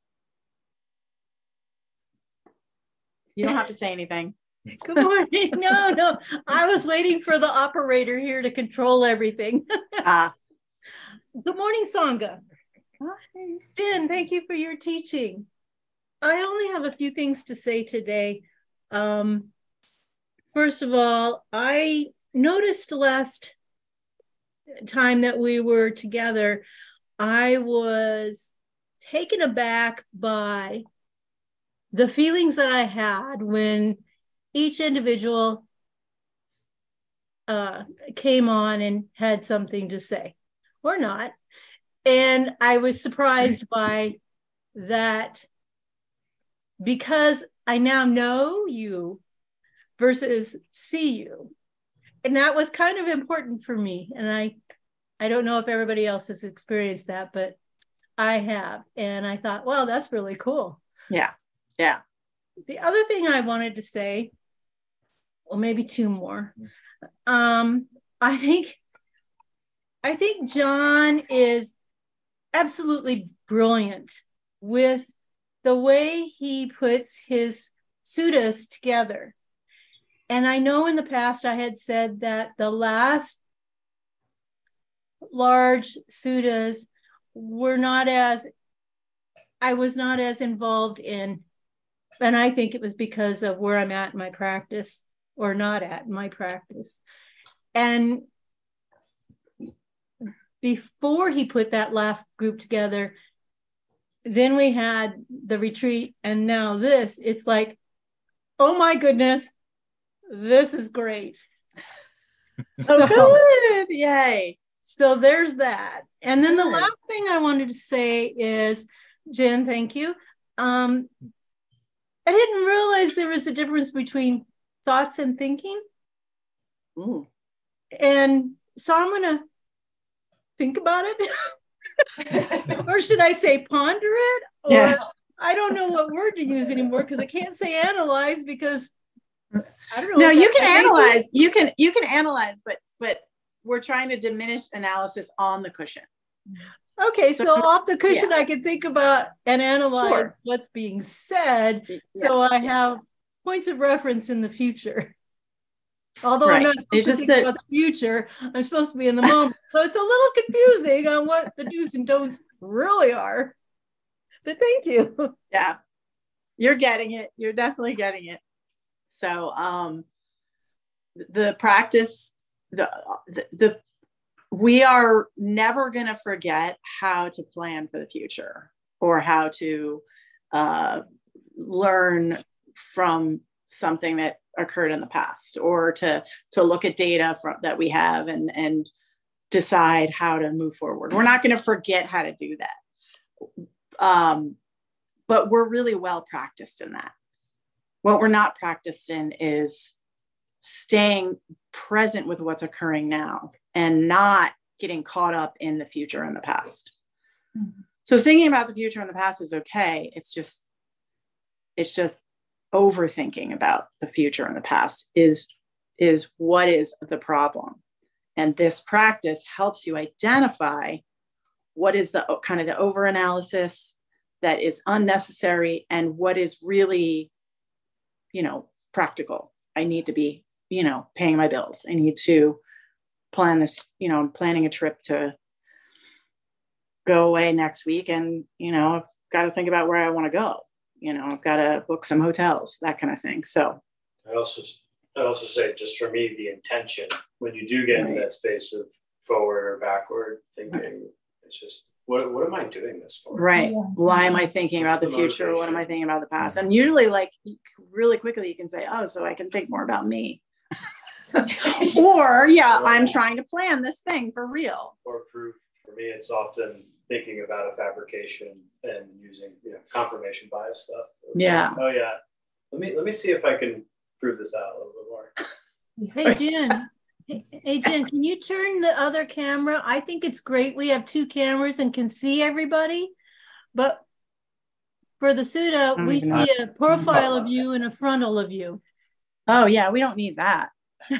You don't have to say anything. Good morning. No, no. I was waiting for the operator here to control everything. ah. Good morning, Sangha. Hi. Jen, thank you for your teaching. I only have a few things to say today. Um, first of all, I noticed last time that we were together I was taken aback by the feelings that I had when each individual uh, came on and had something to say or not. And I was surprised by that because I now know you versus see you. And that was kind of important for me. And I I don't know if everybody else has experienced that, but I have. And I thought, well, that's really cool. Yeah. Yeah. The other thing I wanted to say, well, maybe two more. Um, I think I think John is absolutely brilliant with the way he puts his suttas together. And I know in the past I had said that the last large suttas were not as I was not as involved in, and I think it was because of where I'm at in my practice or not at my practice. And before he put that last group together, then we had the retreat, and now this, it's like, oh my goodness, this is great. so, good. Yay. So there's that. And then the last thing I wanted to say is, Jen, thank you. Um, I didn't realize there was a difference between thoughts and thinking. Ooh. And so I'm gonna think about it. or should I say ponder it? Or yeah. I don't know what word to use anymore because I can't say analyze because I don't know. No, you can analyze. You can you can analyze, but but we're trying to diminish analysis on the cushion. Okay, so, so off the cushion, yeah. I can think about and analyze sure. what's being said, yeah. so I have points of reference in the future. Although right. I'm not supposed it's to think that, about the future, I'm supposed to be in the moment. so it's a little confusing on what the do's and don'ts really are. But thank you. Yeah. You're getting it. You're definitely getting it. So um the practice, the the, the we are never going to forget how to plan for the future or how to uh, learn from something that occurred in the past or to to look at data from, that we have and and decide how to move forward. We're not going to forget how to do that. Um, but we're really well practiced in that. What we're not practiced in is staying present with what's occurring now and not getting caught up in the future and the past. Mm-hmm. so thinking about the future and the past is okay. It's just it's just overthinking about the future and the past is is what is the problem? And this practice helps you identify what is the kind of the over analysis that is unnecessary and what is really you know practical. I need to be you know paying my bills. I need to plan this you know i'm planning a trip to go away next week and you know i've got to think about where i want to go you know, I've got to book some hotels, that kind of thing. So I also I also say just for me, the intention when you do get right. into that space of forward or backward thinking, right. it's just what, what am I doing this for? Right. Why am I thinking about the, the future? Motivation? What am I thinking about the past? Mm-hmm. And usually, like really quickly, you can say, "Oh, so I can think more about me." or yeah, I'm trying to plan this thing for real. Or proof for me, it's often thinking about a fabrication and using you know confirmation bias stuff. Yeah. Oh yeah. Let me let me see if I can prove this out a little bit more. Hey Jen. hey Jen, can you turn the other camera? I think it's great. We have two cameras and can see everybody, but for the Sutta, we see a profile of you and a frontal of you. Oh yeah, we don't need that. but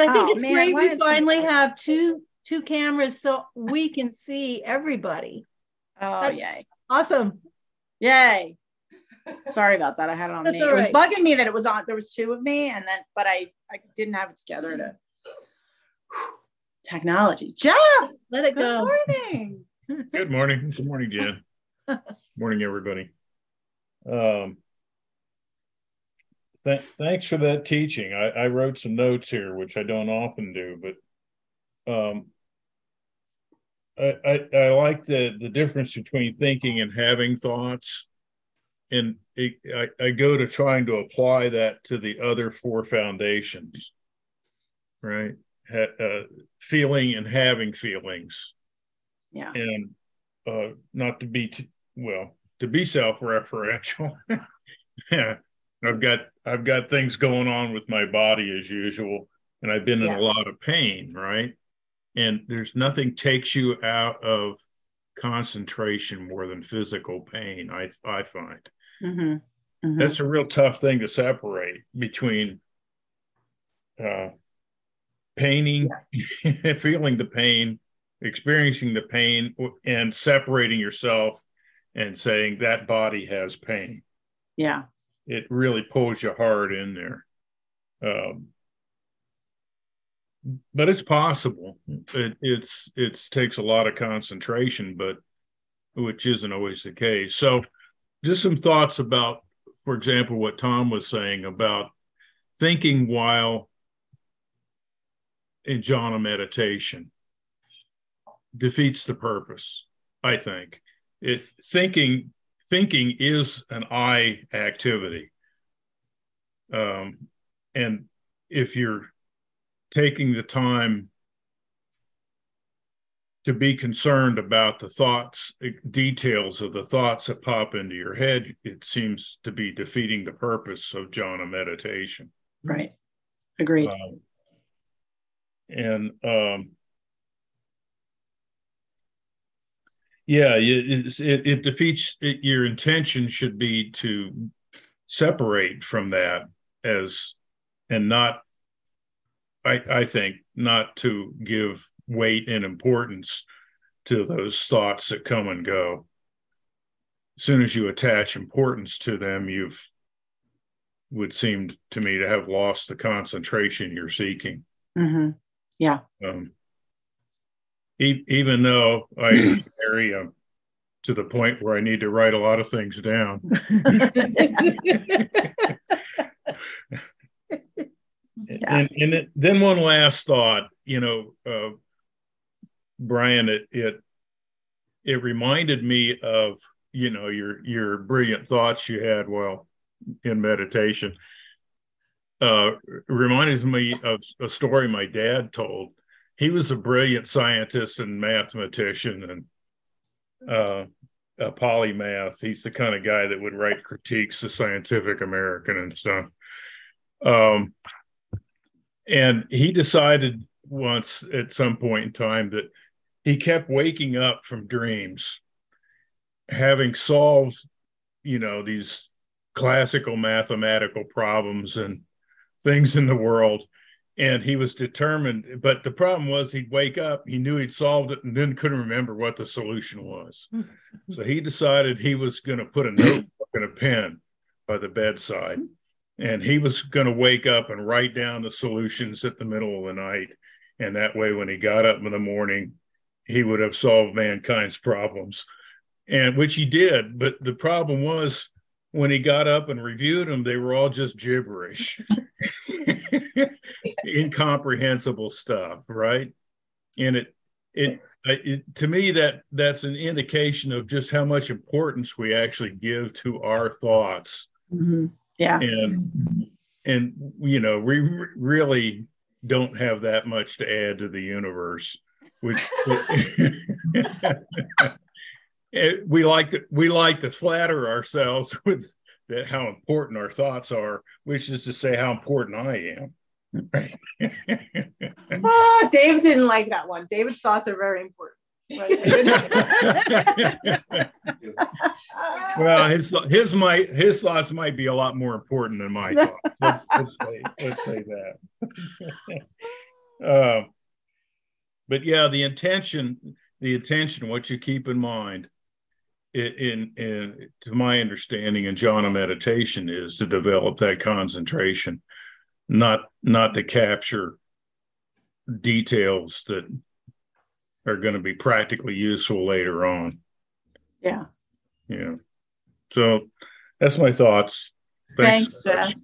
I think oh, it's man, great we finally have two two cameras so we can see everybody. Oh, That's yay. Awesome. Yay. Sorry about that. I had it on That's me. It was bugging me that it was on, there was two of me and then, but I, I didn't have it together to technology. Jeff, let it go. good go. morning. good morning. Good morning, Jen. morning, everybody. Um, th- thanks for that teaching. I, I wrote some notes here, which I don't often do, but um, I, I, I like the the difference between thinking and having thoughts, and it, I, I go to trying to apply that to the other four foundations, right? Ha, uh, feeling and having feelings, yeah, and uh, not to be t- well to be self-referential. yeah, I've got I've got things going on with my body as usual, and I've been in a lot of pain, right? And there's nothing takes you out of concentration more than physical pain i i find mm-hmm. Mm-hmm. that's a real tough thing to separate between uh painting yeah. feeling the pain experiencing the pain and separating yourself and saying that body has pain yeah it really pulls you hard in there um but it's possible. It, it's it takes a lot of concentration, but which isn't always the case. So, just some thoughts about, for example, what Tom was saying about thinking while in jhana meditation defeats the purpose. I think it thinking thinking is an I activity, um, and if you're taking the time to be concerned about the thoughts, details of the thoughts that pop into your head, it seems to be defeating the purpose of jhana meditation. Right. Agreed. Um, and um, yeah, it, it, it defeats it, your intention should be to separate from that as and not I, I think not to give weight and importance to those thoughts that come and go. As soon as you attach importance to them, you've would seem to me to have lost the concentration you're seeking. Mm-hmm. Yeah. Um, e- even though I carry um, to the point where I need to write a lot of things down. yeah. And, and it, then one last thought, you know, uh, Brian, it, it it reminded me of you know your your brilliant thoughts you had while in meditation. Uh, reminded me of a story my dad told. He was a brilliant scientist and mathematician and uh, a polymath. He's the kind of guy that would write critiques to Scientific American and stuff. Um, and he decided once at some point in time that he kept waking up from dreams having solved you know these classical mathematical problems and things in the world. And he was determined but the problem was he'd wake up he knew he'd solved it and then couldn't remember what the solution was. So he decided he was going to put a notebook and a pen by the bedside and he was going to wake up and write down the solutions at the middle of the night. And that way when he got up in the morning he would have solved mankind's problems. And which he did but the problem was when he got up and reviewed them they were all just gibberish. Incomprehensible stuff right? And it it, it to me that that's an indication of just how much importance we actually give to our thoughts. Mm-hmm. Yeah and and you know we really don't have that much to add to the universe we, we like to we like to flatter ourselves with that how important our thoughts are, which is to say how important I am. Mm-hmm. Ah, oh, Dave didn't like that one. David's thoughts are very important. well, his his might his thoughts might be a lot more important than my thoughts. Let's, let's say let's say that. Uh, but yeah, the intention, the intention, what you keep in mind, in, in to my understanding in jhana meditation is to develop that concentration, not not to capture details that are going to be practically useful later on. Yeah. Yeah. So that's my thoughts. Thanks, Thanks Jeff.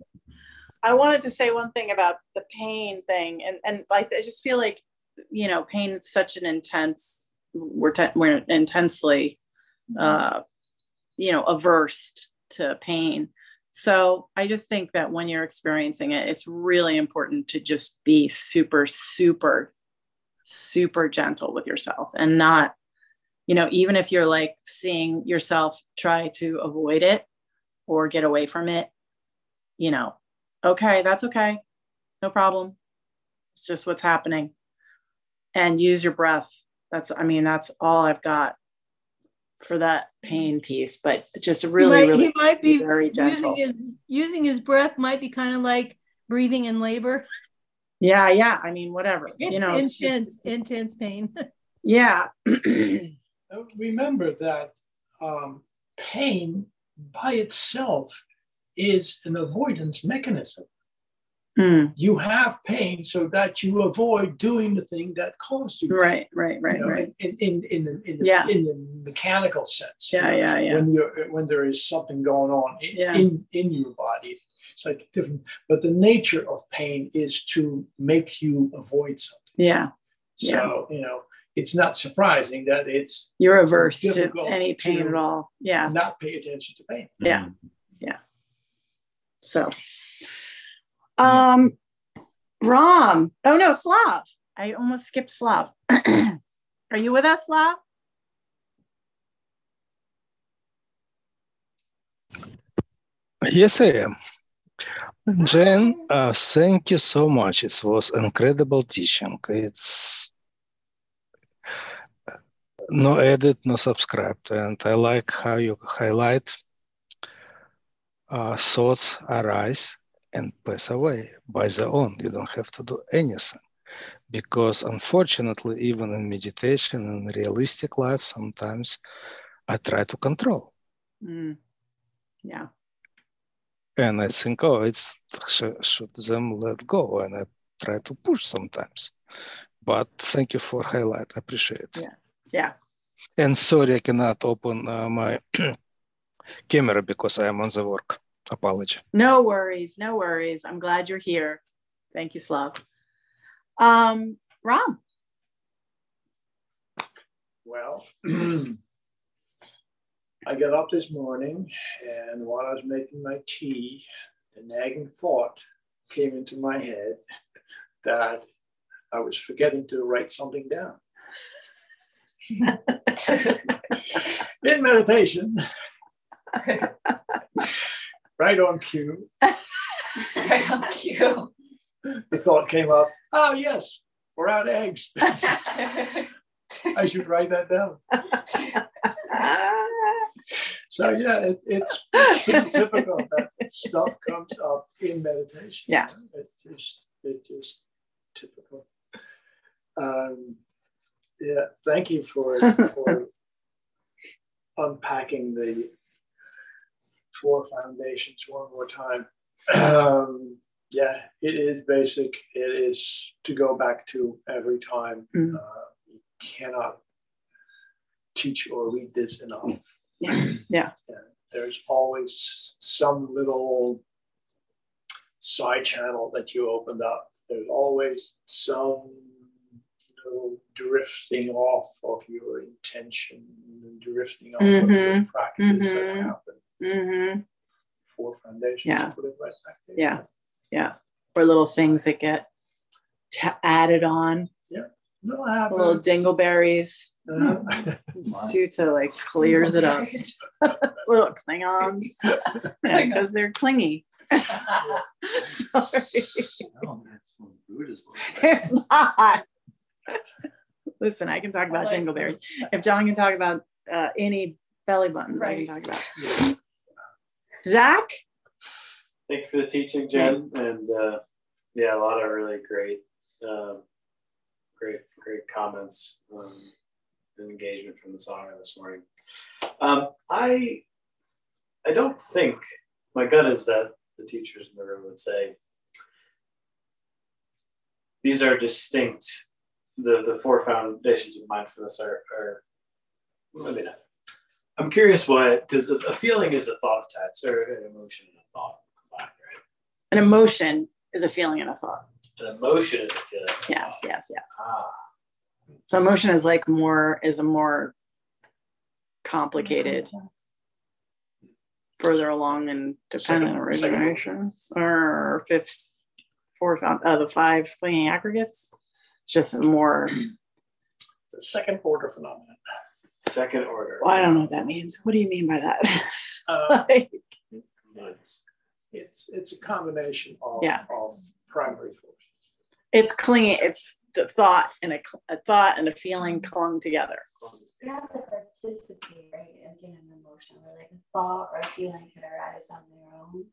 I wanted to say one thing about the pain thing, and and like I just feel like you know, pain is such an intense, we're, te- we're intensely, uh, you know, averse to pain. So I just think that when you're experiencing it, it's really important to just be super, super, super gentle with yourself and not, you know, even if you're like seeing yourself try to avoid it or get away from it, you know, okay, that's okay. No problem. It's just what's happening and use your breath. That's, I mean, that's all I've got for that pain piece, but just really, he might, really he might be very gentle. Using his, using his breath might be kind of like breathing in labor. Yeah, yeah. I mean, whatever. It's you know, intense, just, intense pain. yeah. Remember that um, pain by itself is an avoidance mechanism. Mm. You have pain so that you avoid doing the thing that caused you. Right, right, right, you know, right. In in in, the, in, the, yeah. in the mechanical sense. Yeah, you know, yeah, yeah. When you're when there is something going on in, yeah. in in your body, it's like different. But the nature of pain is to make you avoid something. Yeah. So yeah. you know, it's not surprising that it's you're averse to any pain to at all. Yeah. Not pay attention to pain. Yeah. Yeah. So um, Ram. Oh no, Slav. I almost skipped Slav. Are you with us, Slav? Yes, I am. Jen, uh, thank you so much. It was incredible teaching. It's no edit, no subscribe. And I like how you highlight uh, thoughts arise and pass away by their own. You don't have to do anything. Because unfortunately, even in meditation and realistic life, sometimes I try to control. Mm. Yeah. And I think, oh, it's should them let go, and I try to push sometimes. But thank you for highlight. I appreciate it. Yeah. Yeah. And sorry, I cannot open uh, my camera because I am on the work. Apology. No worries. No worries. I'm glad you're here. Thank you, Slav. Um, Ram. Well, I got up this morning and while I was making my tea, the nagging thought came into my head that I was forgetting to write something down. In meditation, right on cue. right on cue. The thought came up, oh yes, we're out of eggs. I should write that down. so yeah, it, it's, it's typical that stuff comes up in meditation. Yeah, it's just it's just typical. Um, yeah, thank you for for unpacking the four foundations one more time. Um, yeah, it is basic. It is to go back to every time. Mm. Uh, you cannot teach or read this enough. Yeah. yeah. There's always some little side channel that you opened up. There's always some you know, drifting off of your intention, and drifting off mm-hmm. of your practice mm-hmm. that happened. Mm-hmm. Four foundations. Yeah. Put it right back there. Yeah. Yeah. Or little things that get t- added on. Yeah. No, little dingleberries. Uh-huh. Sutta like clears it up. little Klingons. Yeah, because they're clingy. Sorry. No, that's from Buddhism. It's not. Listen, I can talk about dingleberries. If John can talk about uh, any belly buttons, I can talk about. Zach? Thank you for the teaching, Jen. And uh, yeah, a lot of really great, uh, great, great comments um, and engagement from the sangha this morning. Um, I, I don't think my gut is that the teachers in the room would say these are distinct. The the four foundations of mindfulness are, are maybe not. I'm curious what because a feeling is a thought attached or an emotion and a thought combined, right? An emotion is a feeling and a thought. An emotion is a feeling. Yes, yes, yes. Ah. So emotion is like more is a more complicated, further along and dependent Second- origination or fifth, fourth, uh, the five clinging aggregates. It's just a more. It's a second order phenomenon. Second order. Well, I don't know what that means. What do you mean by that? Uh, Like, it's, it's it's a combination of, Yeah. of primary forces. it's clinging. It's the thought and a, a thought and a feeling clung together. You have to participate, right? Like in an emotion, or like a thought or a feeling could arise on their own.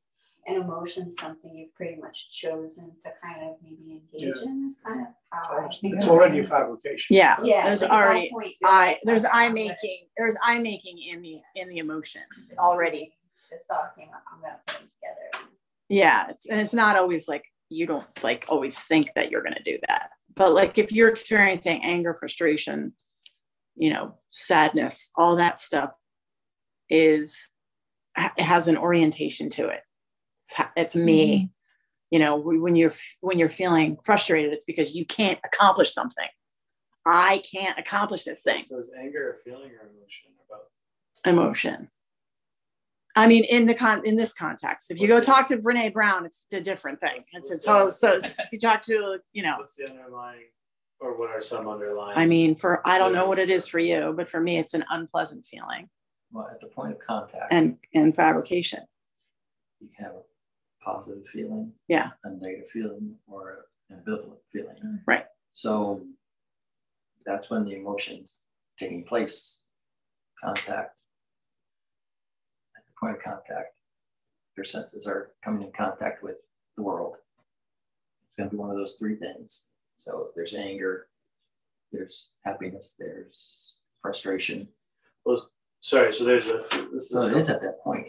An emotion is something you've pretty much chosen to kind of maybe engage Yeah. in. Is kind of how I think. It's of already a fabrication. Yeah, Yeah, There's like already point, I. like, oh, There's okay, I I'm making. There's I making in the in the emotion this already. This thought came up. I'm gonna put them together. Yeah, and it's not always like you don't like always think that you're going to do that. But like if you're experiencing anger, frustration, you know, sadness, all that stuff is it has an orientation to it. It's, it's me. Mm-hmm. You know, when when you're when you're feeling frustrated, it's because you can't accomplish something. I can't accomplish this thing. So is anger a feeling or emotion or both? Emotion. I mean, in the con in this context, if you go talk to Brene Brown, it's a different thing. It's a total. So it's- you talk to, you know, What's the underlying, or what are some underlying? I mean, for I don't know what it is for you, but for me, it's an unpleasant feeling Well, at the point of contact, and and fabrication. you can have a positive feeling, Yeah. a negative feeling, or an ambivalent feeling. Right. So that's when the emotions taking place, contact, point of contact, your senses are coming in contact with the world. It's going to be one of those three things. So there's anger, there's happiness, there's frustration. Well, sorry. So there's a. This So is it is at that point.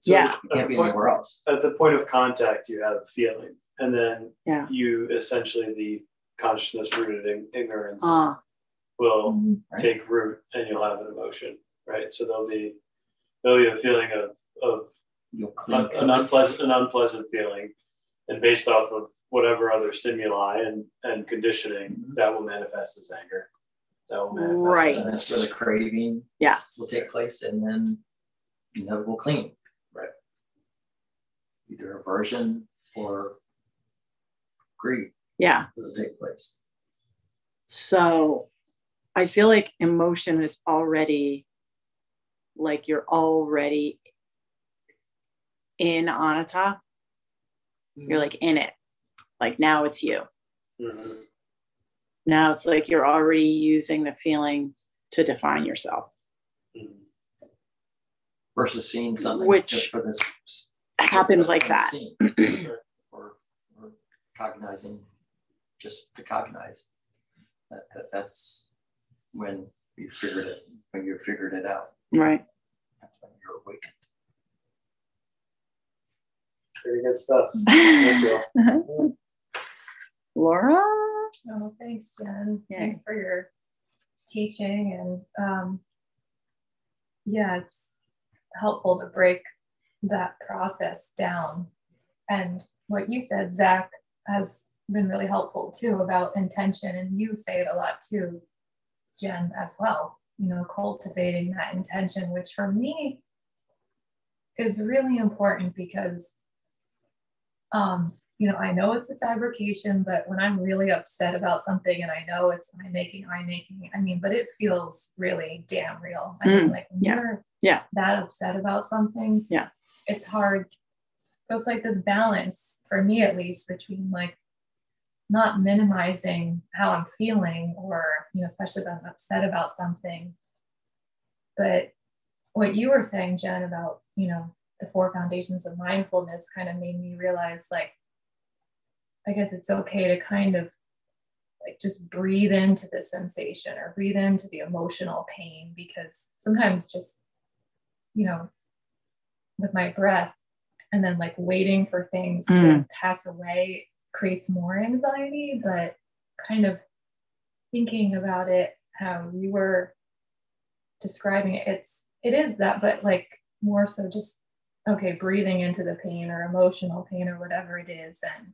So Yeah. It can't at be the point- anywhere else. At the point of contact, you have feeling, and then Yeah. you essentially the consciousness rooted in ignorance Ah. will Right. take root, and you'll have an emotion, right? So there'll be there'll be a feeling of of You'll clean, un- an unpleasant an unpleasant feeling, and based off of whatever other stimuli and and conditioning, Mhm. that will manifest as anger. That will manifest Right. and that's where the craving Yes. will take place, and then inevitable clean. Right. Either aversion or greed Yeah. will take place. So I feel like emotion is already like you're already in Anata. You're like in it. Like now it's you. Mhm. Now it's like you're already using the feeling to define yourself. Mhm. Versus seeing something Which just for this Happens like that. scene, or, or cognizing just to cognize. That, that that's when you figured it when you figured it out. Right. That's when you're awakened. Pretty good stuff. Thank you. Laura? Oh, thanks, Jen. Yeah. Thanks for your teaching. And um, yeah, it's helpful to break that process down. And what you said, Zach, has been really helpful too about intention. And you say it a lot too, Jen, as well. You know, cultivating that intention, which for me is really important because um, you know, I know it's a fabrication, but when I'm really upset about something and I know it's I making, I making, I mean, but it feels really damn real. I mean, Mm, like when yeah. you're Yeah. that upset about something, Yeah. it's hard. So it's like this balance for me at least between like not minimizing how I'm feeling or, you know, especially if I'm upset about something. But what you were saying, Jen, about, you know, the four foundations of mindfulness kind of made me realize like, I guess it's okay to kind of like just breathe into the sensation or breathe into the emotional pain because sometimes just, you know, with my breath and then like waiting for things to Mm. pass away creates more anxiety, but kind of thinking about it, how you were describing it, it's it is that, but like more so just okay, breathing into the pain or emotional pain or whatever it is. And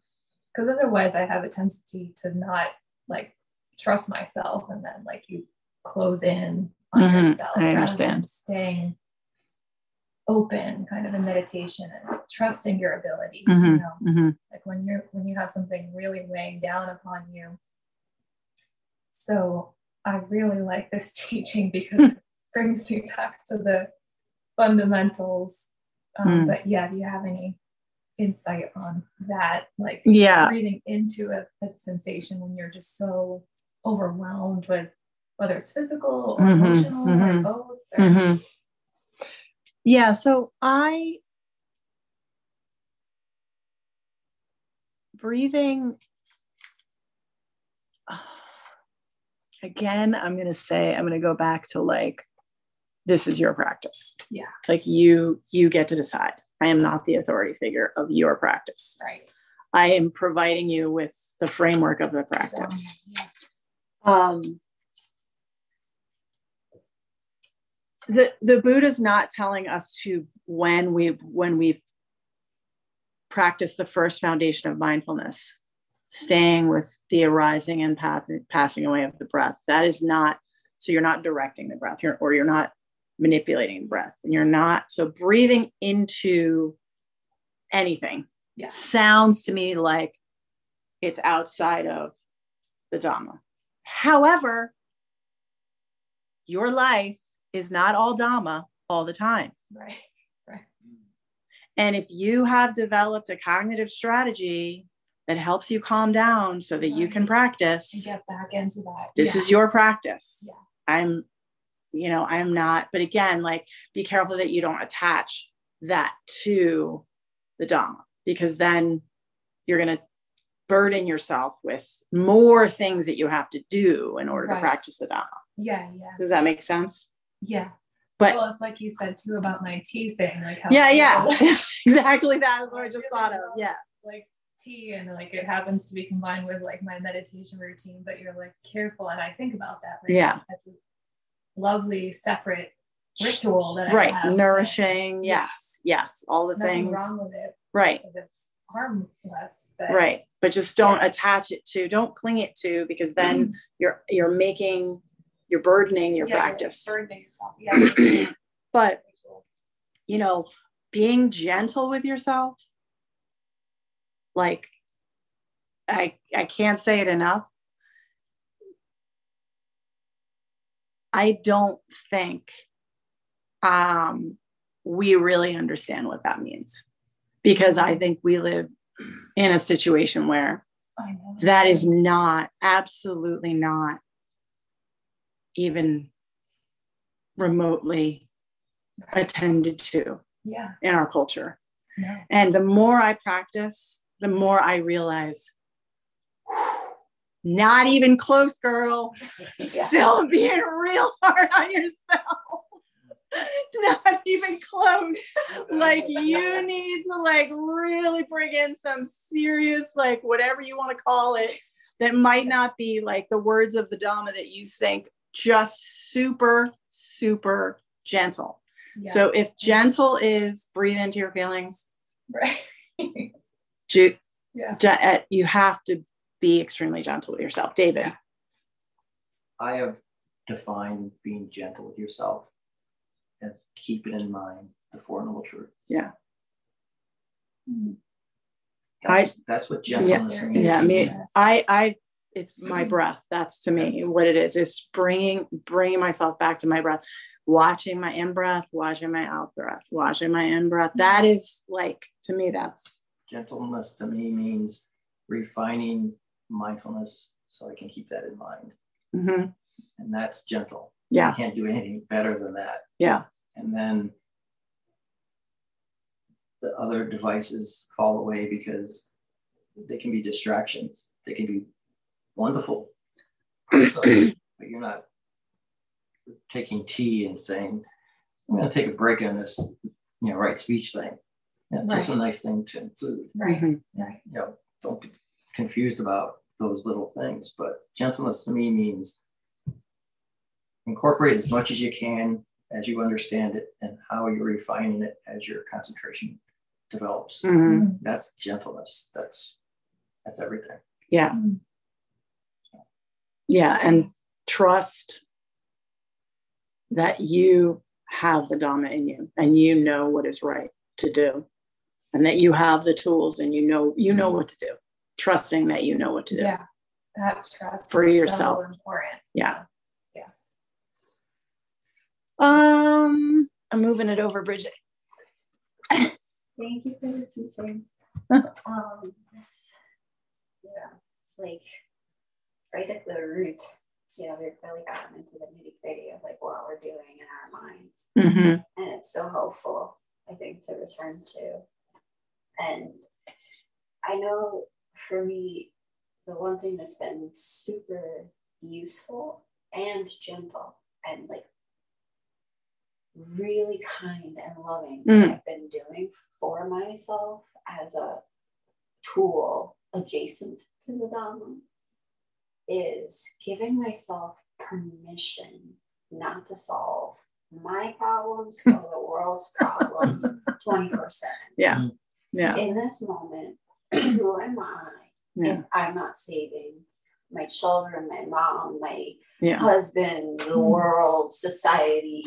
because otherwise I have a tendency to not like trust myself and then like you close in on Mhm, yourself I understand. staying open kind of a meditation and trusting your ability you Mhm, know mhm. like when you're when you have something really weighing down upon you so i really like this teaching because it brings me back to the fundamentals um, Mm. but yeah do you have any insight on that like Yeah. breathing into a, a sensation when you're just so overwhelmed with whether it's physical or Mhm, emotional or mhm, both or, Mhm. Yeah, so I breathing again, I'm going to say I'm going to go back to like this is your practice. yeah Like you you get to decide. I am not the authority figure of your practice. right I am providing you with the framework of the practice. Um, the the Buddha's not telling us to when we when we practice the first foundation of mindfulness, staying with the arising and path, passing away of the breath. That is not so you're not directing the breath, you're, or you're not manipulating breath, and you're not so breathing into anything Yeah. sounds to me like it's outside of the Dhamma. However, your life is not all Dhamma all the time. right right And if you have developed a cognitive strategy that helps you calm down so that you can practice, And get back into that. this Yeah. is your practice. Yeah. I'm, you know, I'm not, but again, like be careful that you don't attach that to the Dhamma because then you're going to burden yourself with more things that you have to do in order Right. to practice the Dhamma. Yeah, yeah. Does that make sense? Yeah. But- well, it's like you said too about my tea thing, like how Yeah, yeah. exactly that is what I just thought of. Yeah. like tea and like it happens to be combined with like my meditation routine, but you're like careful and I think about that. Like, Yeah. That's a lovely separate ritual that I Right. have. Nourishing. Yes. Yes. All the Nothing things. wrong with it. Right. It's harmless. But right but just don't attach it to don't cling it to because then mm-hmm. you're you're making you're burdening your Yeah, practice burdening yourself. Yeah. but you know being gentle with yourself like i i can't say it enough i don't think um we really understand what that means because i think we live in a situation where that is not absolutely not even remotely attended to Yeah. in our culture. No. and the more i practice the more i realize not even close girl. Still being real hard on yourself. Not even close. Like you need to like really bring in some serious like whatever you want to call it that might not be like the words of the Dhamma that you think just super super gentle Yeah. so if gentle is breathe into your feelings Right. ju- Yeah. ge- uh, you have to be extremely gentle with yourself david I have defined being gentle with yourself as keeping in mind the Four Noble Truths. yeah That's, I- that's what yeah gentleness means. yeah to me me. i i it's my breath that's to me what it is it's bringing bringing myself back to my breath watching my in breath watching my out breath watching my in breath that is like to me that's Gentleness to me means refining mindfulness so I can keep that in mind. mhm, And that's gentle. Yeah. I can't do anything better than that. yeah And then the other devices fall away because they can be distractions. They can be wonderful, So, but you're not taking tea and saying, I'm going to take a break on this, you know, right speech thing. Yeah, it's just a nice thing to include. Right. Mhm. Right. You know, don't be confused about those little things. But gentleness to me means incorporate as much as you can as you understand it and how you're refining it as your concentration develops. Mhm. That's gentleness. That's that's everything. yeah yeah and trust that you have the dharma in you and you know what is right to do and that you have the tools and you know you know what to do trusting that you know what to do Yeah. That trust For is yourself. so important. yeah Yeah. um i'm moving it over bridget Thank you for the teaching. um, this, yeah, it's like right at the root. You know, we've really gotten into the nitty gritty of like what we're doing in our minds, Mhm. and it's so helpful. I think to return to, and I know for me, the one thing that's been super useful and gentle and like really kind and loving that Mm. I've been doing for myself as a tool adjacent to the Dhamma is giving myself permission not to solve my problems or the world's problems 24 7. yeah yeah In this moment, who am I Yeah. if I'm not saving my children, my mom, my Yeah. husband, the mm. world, society,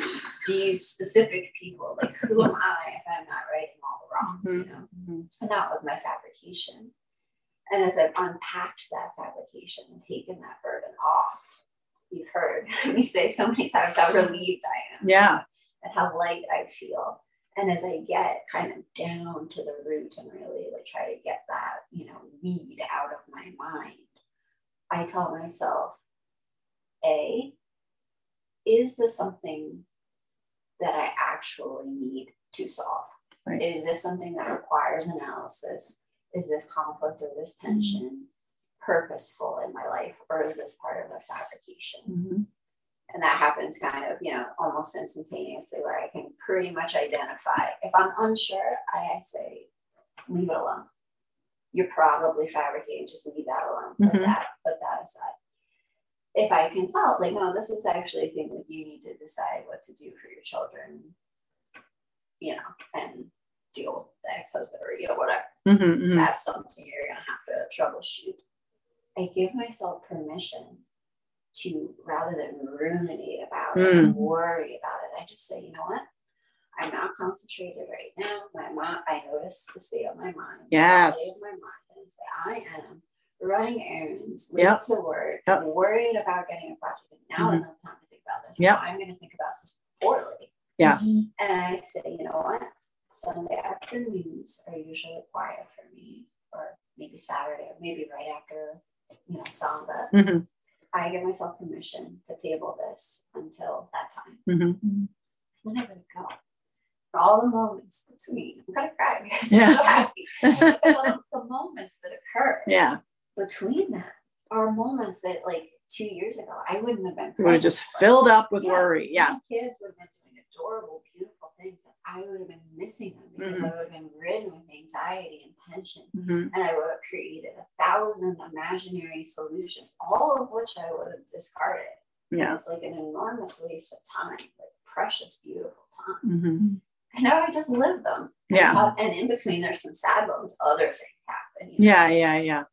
these specific people? Like, who am I if I'm not righting all the wrongs, mm-hmm. you know? And that was my fabrication. And as I've unpacked that fabrication and taken that burden off, you've heard me say so many times how relieved I am Yeah. and how light I feel. And as I get kind of down to the root and really like try to get that, you know, weed out of my mind, I tell myself, A, is this something that I actually need to solve? Right. Is this something that requires analysis? Is this conflict or this tension purposeful in my life, or is this part of a fabrication? Mm-hmm. And that happens kind of, you know, almost instantaneously, where I can pretty much identify. If I'm unsure, I say, leave it alone. You're probably fabricating, just leave that alone. Put mm-hmm. that, put that aside. If I can tell, like, no, this is actually a thing that you need to decide what to do for your children, you know, and deal with the ex-husband or you know whatever. Mm-hmm, mm-hmm. That's something you're gonna have to troubleshoot. I give myself permission to rather than ruminate about mm. it and worry about it, I just say, you know what? I'm not concentrated right now. My mind, I notice the state of my mind. Yes. The state of my mind and say, I am running errands, late yep. to work, yep. worried about getting a project. And Now mm-hmm. is not the time to think about this. Yeah. I'm going to think about this poorly. Yes. And I say, you know what? Sunday afternoons are usually quiet for me, or maybe Saturday, or maybe right after, you know, Sangha. Mm-hmm. I give myself permission to table this until that time. Mm-hmm. Then I go. For all the moments between, I'm gonna cry because yeah. I'm so happy. because the moments that occur yeah. between that are moments that like two years ago I wouldn't have been. We were just filled up with yeah. worry. Yeah. kids would have been doing adorable, beautiful things that I would have been missing them because mm-hmm. I would have been ridden with anxiety and tension. Mm-hmm. And I would have created a thousand imaginary solutions, all of which I would have discarded. Yeah. it's like an enormous waste of time, like precious, beautiful time. Mm-hmm. And now I just live them. Yeah. And, and in between, there's some sad moments, other things happen. You know? Yeah, yeah, yeah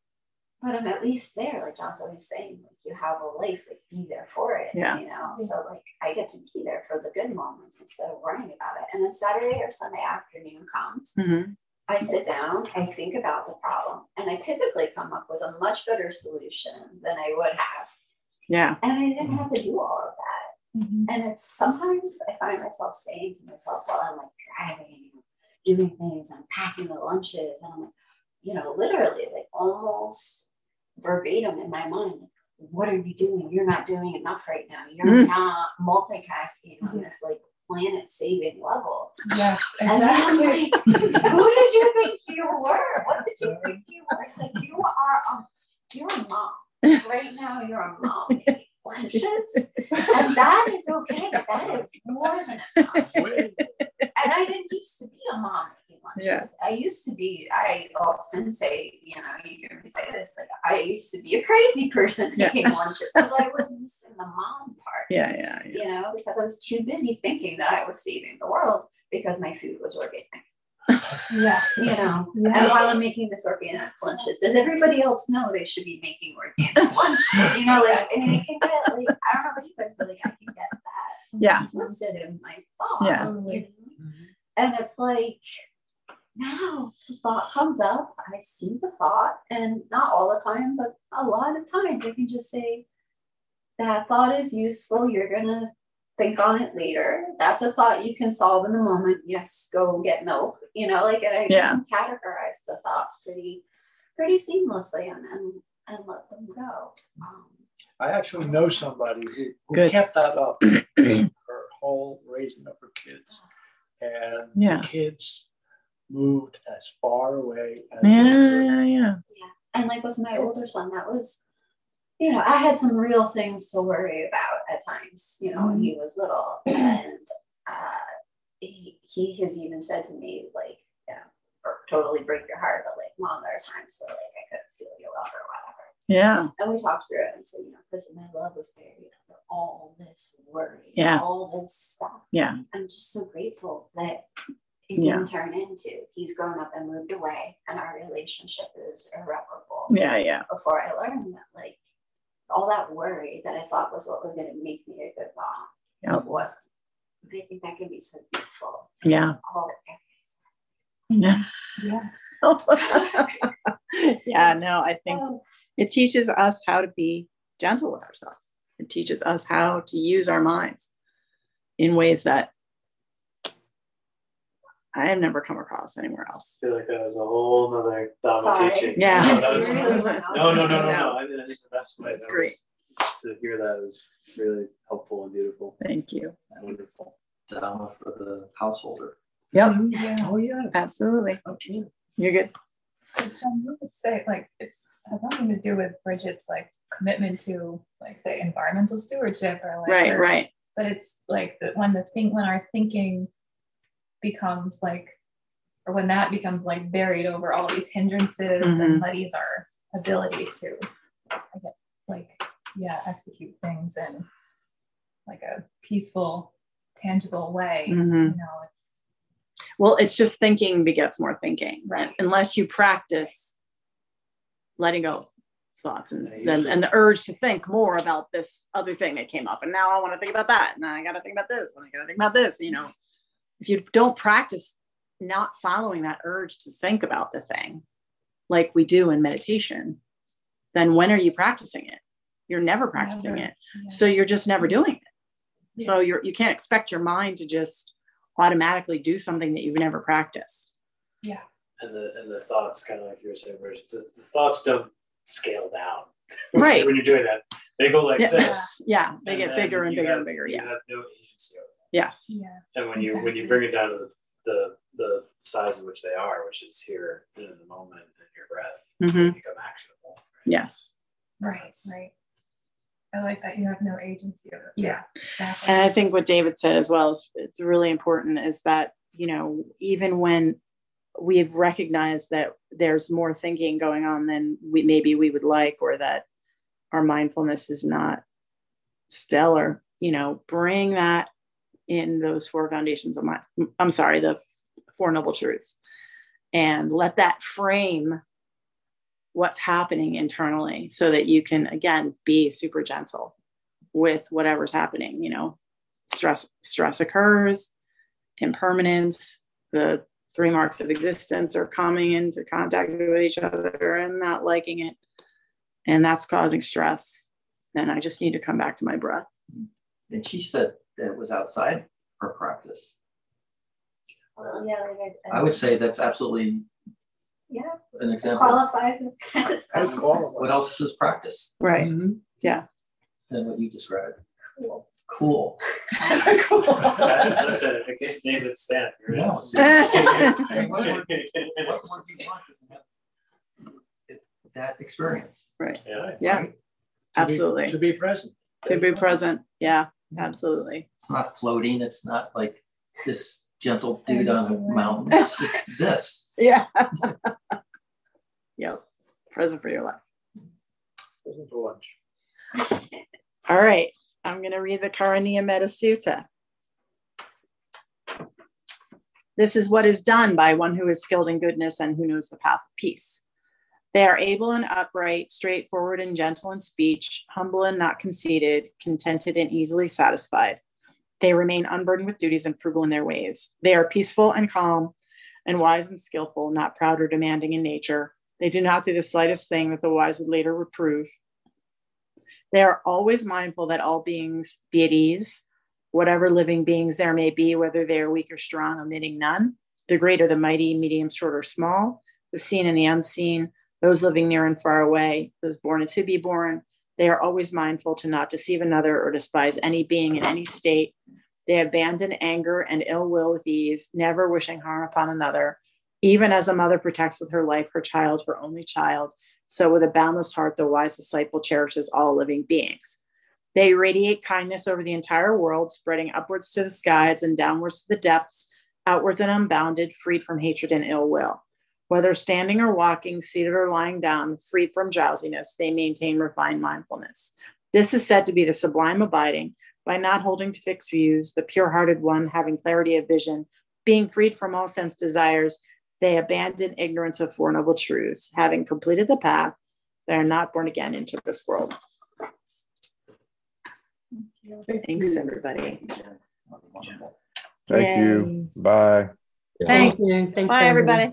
but I'm at least there. Like John's always saying, you have a life, like be there for it. Yeah. You know, so like I get to be there for the good moments instead of worrying about it. And then Saturday or Sunday afternoon comes. Mm-hmm. I sit down, I think about the problem, and I typically come up with a much better solution than I would have. Yeah. And I didn't have to do all of that. Mm-hmm. And it's sometimes I find myself saying to myself while I'm like driving, doing things, I'm packing the lunches, and I'm like, you know, literally like almost verbatim in my mind what are you doing? You're not doing enough right now. You're mm. not multitasking on this like planet saving level. Yes exactly. like, who did you think you were? What did you think you were? Like you are a, you're a mom. Right now you're a mom. Lunches and that is okay that is more than enough. And i didn't used to be a mom lunches. Yes. I used to be, I often say, you know, you hear me say this, like I used to be a crazy person making yeah. lunches because I was missing the mom part. Yeah, yeah, yeah. You know, because I was too busy thinking that I was saving the world because my food was organic. yeah. You know, yeah. and while I'm making this organic lunches, does everybody else know they should be making organic lunches? You know, like, and it can get like, I don't know about you guys, but like, I can get that yeah. twisted in my thought. Yeah. You know? Mm-hmm. And it's like, now the thought comes up, I see the thought, and not all the time, but a lot of times I can just say, that thought is useful. You're going to think on it later. That's a thought you can solve in the moment. Yes, go get milk. You know, like, and I just yeah. categorize the thoughts pretty, pretty seamlessly and, and, and let them go. Um, I actually know somebody who, who kept that up her whole raising of her kids. And yeah. kids moved as far away as yeah, yeah, yeah. Yeah. And like with my older son, that was, you know, I had some real things to worry about at times, you know, mm-hmm. when he was little. And uh, he, he has even said to me, like, you know, or totally break your heart, but like, mom, there are times where like I couldn't feel your love or whatever. Yeah. And we talked through it and said, you know, because my love was buried under all this worry, yeah. all this stuff. Yeah. I'm just so grateful that it didn't yeah. turn into. He's grown up and moved away, and our relationship is irreparable. Yeah, yeah. Before I learned that, like, all that worry that I thought was what was going to make me a good mom, yep. it wasn't. But I think that can be so useful. Yeah. All the areas? Yeah. Yeah. yeah, no, I think oh. it teaches us how to be gentle with ourselves. It teaches us how to use our minds in ways that I have never come across anywhere else. I feel like that was a whole nother Dharma Sorry. teaching. Yeah. No, was- no, no, no, no, no. I mean, I think the best way That's that great. was- to hear that was really helpful and beautiful. Thank you. Wonderful. Dharma for the householder. Yep. Oh, yeah. Oh, yeah. Absolutely. Oh, okay. You're good. But Jen, you would say like it's has nothing to do with Bridget's like commitment to like say environmental stewardship or like Right, her- right. But it's like the when the think when our thinking becomes like or when that becomes like buried over all these hindrances Mhm. and muddies our ability to like yeah execute things in like a peaceful tangible way Mhm. you know it's Well, it's just thinking begets more thinking. Right. Unless you practice letting go thoughts and then and the urge to think more about this other thing that came up. And now I want to think about that. And I gotta think about this. And I gotta think about this. You know, if you don't practice not following that urge to think about the thing like we do in meditation, then when are you practicing it? You're never practicing Never. it. Yeah. So you're just never doing it. Yeah. So you're you can't expect your mind to just automatically do something that you've never practiced. yeah And the and the thoughts, kind of like you were saying, Bridget, the, the thoughts don't scale down. Right. when you're doing that, they go like Yeah. this. Yeah, they and get then bigger and bigger have- and bigger. You Yeah. have no agency over them. Yes. yeah And when you when you bring it down to the, the the size in which they are, which is here in the moment and your breath, Mhm. they become actionable. Yes. right right i like that you have no agency over yeah exactly And I think what David said as well is it's really important is that, you know, even when we've recognized that there's more thinking going on than we maybe we would like, or that our mindfulness is not stellar, you know, bring that in those four foundations of my I'm sorry, the four noble truths. And let that frame what's happening internally so that you can again be super gentle with whatever's happening you know. Stress stress occurs impermanence the three marks of existence are coming into contact with each other and not liking it. And that's causing stress. Then i just need to come back to my breath. And she said that was outside her practice. Well, yeah, like I, I would say that's absolutely yeah, an it example. qualifies. as- I would call it. What else is practice right mm-hmm. yeah than what you described? Cool. Cool. Listen, in case David stand, you're. No. That experience. right Yeah. yeah right? To be- absolutely To be present. to be present yeah absolutely It's not floating. It's not like this gentle dude on a mountain. It's this. yeah yep present for your life Present for lunch. All right, I'm going to read the Karaniya Metta Sutta. This is what is done by one who is skilled in goodness and who knows the path of peace. They are able and upright, straightforward and gentle in speech, humble and not conceited, contented and easily satisfied. They remain unburdened with duties and frugal in their ways. They are peaceful and calm and wise and skillful, not proud or demanding in nature. They do not do the slightest thing that the wise would later reprove. They are always mindful that all beings be at ease, whatever living beings there may be, whether they are weak or strong, omitting none. The great or the mighty, medium, short or small, the seen and the unseen, those living near and far away, those born and to be born. They are always mindful to not deceive another or despise any being in any state. They abandon anger and ill will with ease, never wishing harm upon another. Even as a mother protects with her life her child, her only child, so with a boundless heart, the wise disciple cherishes all living beings. They radiate kindness over the entire world, spreading upwards to the skies and downwards to the depths, outwards and unbounded, freed from hatred and ill will. Whether standing or walking, seated or lying down, freed from drowsiness, they maintain refined mindfulness. This is said to be the sublime abiding by not holding to fixed views, the pure hearted one having clarity of vision, being freed from all sense desires. They abandon ignorance of Four Noble Truths. Having completed the path, they are not born again into this world. Thank Thanks, everybody. Thank you. Bye. Thanks. you. Thanks, Bye, everybody.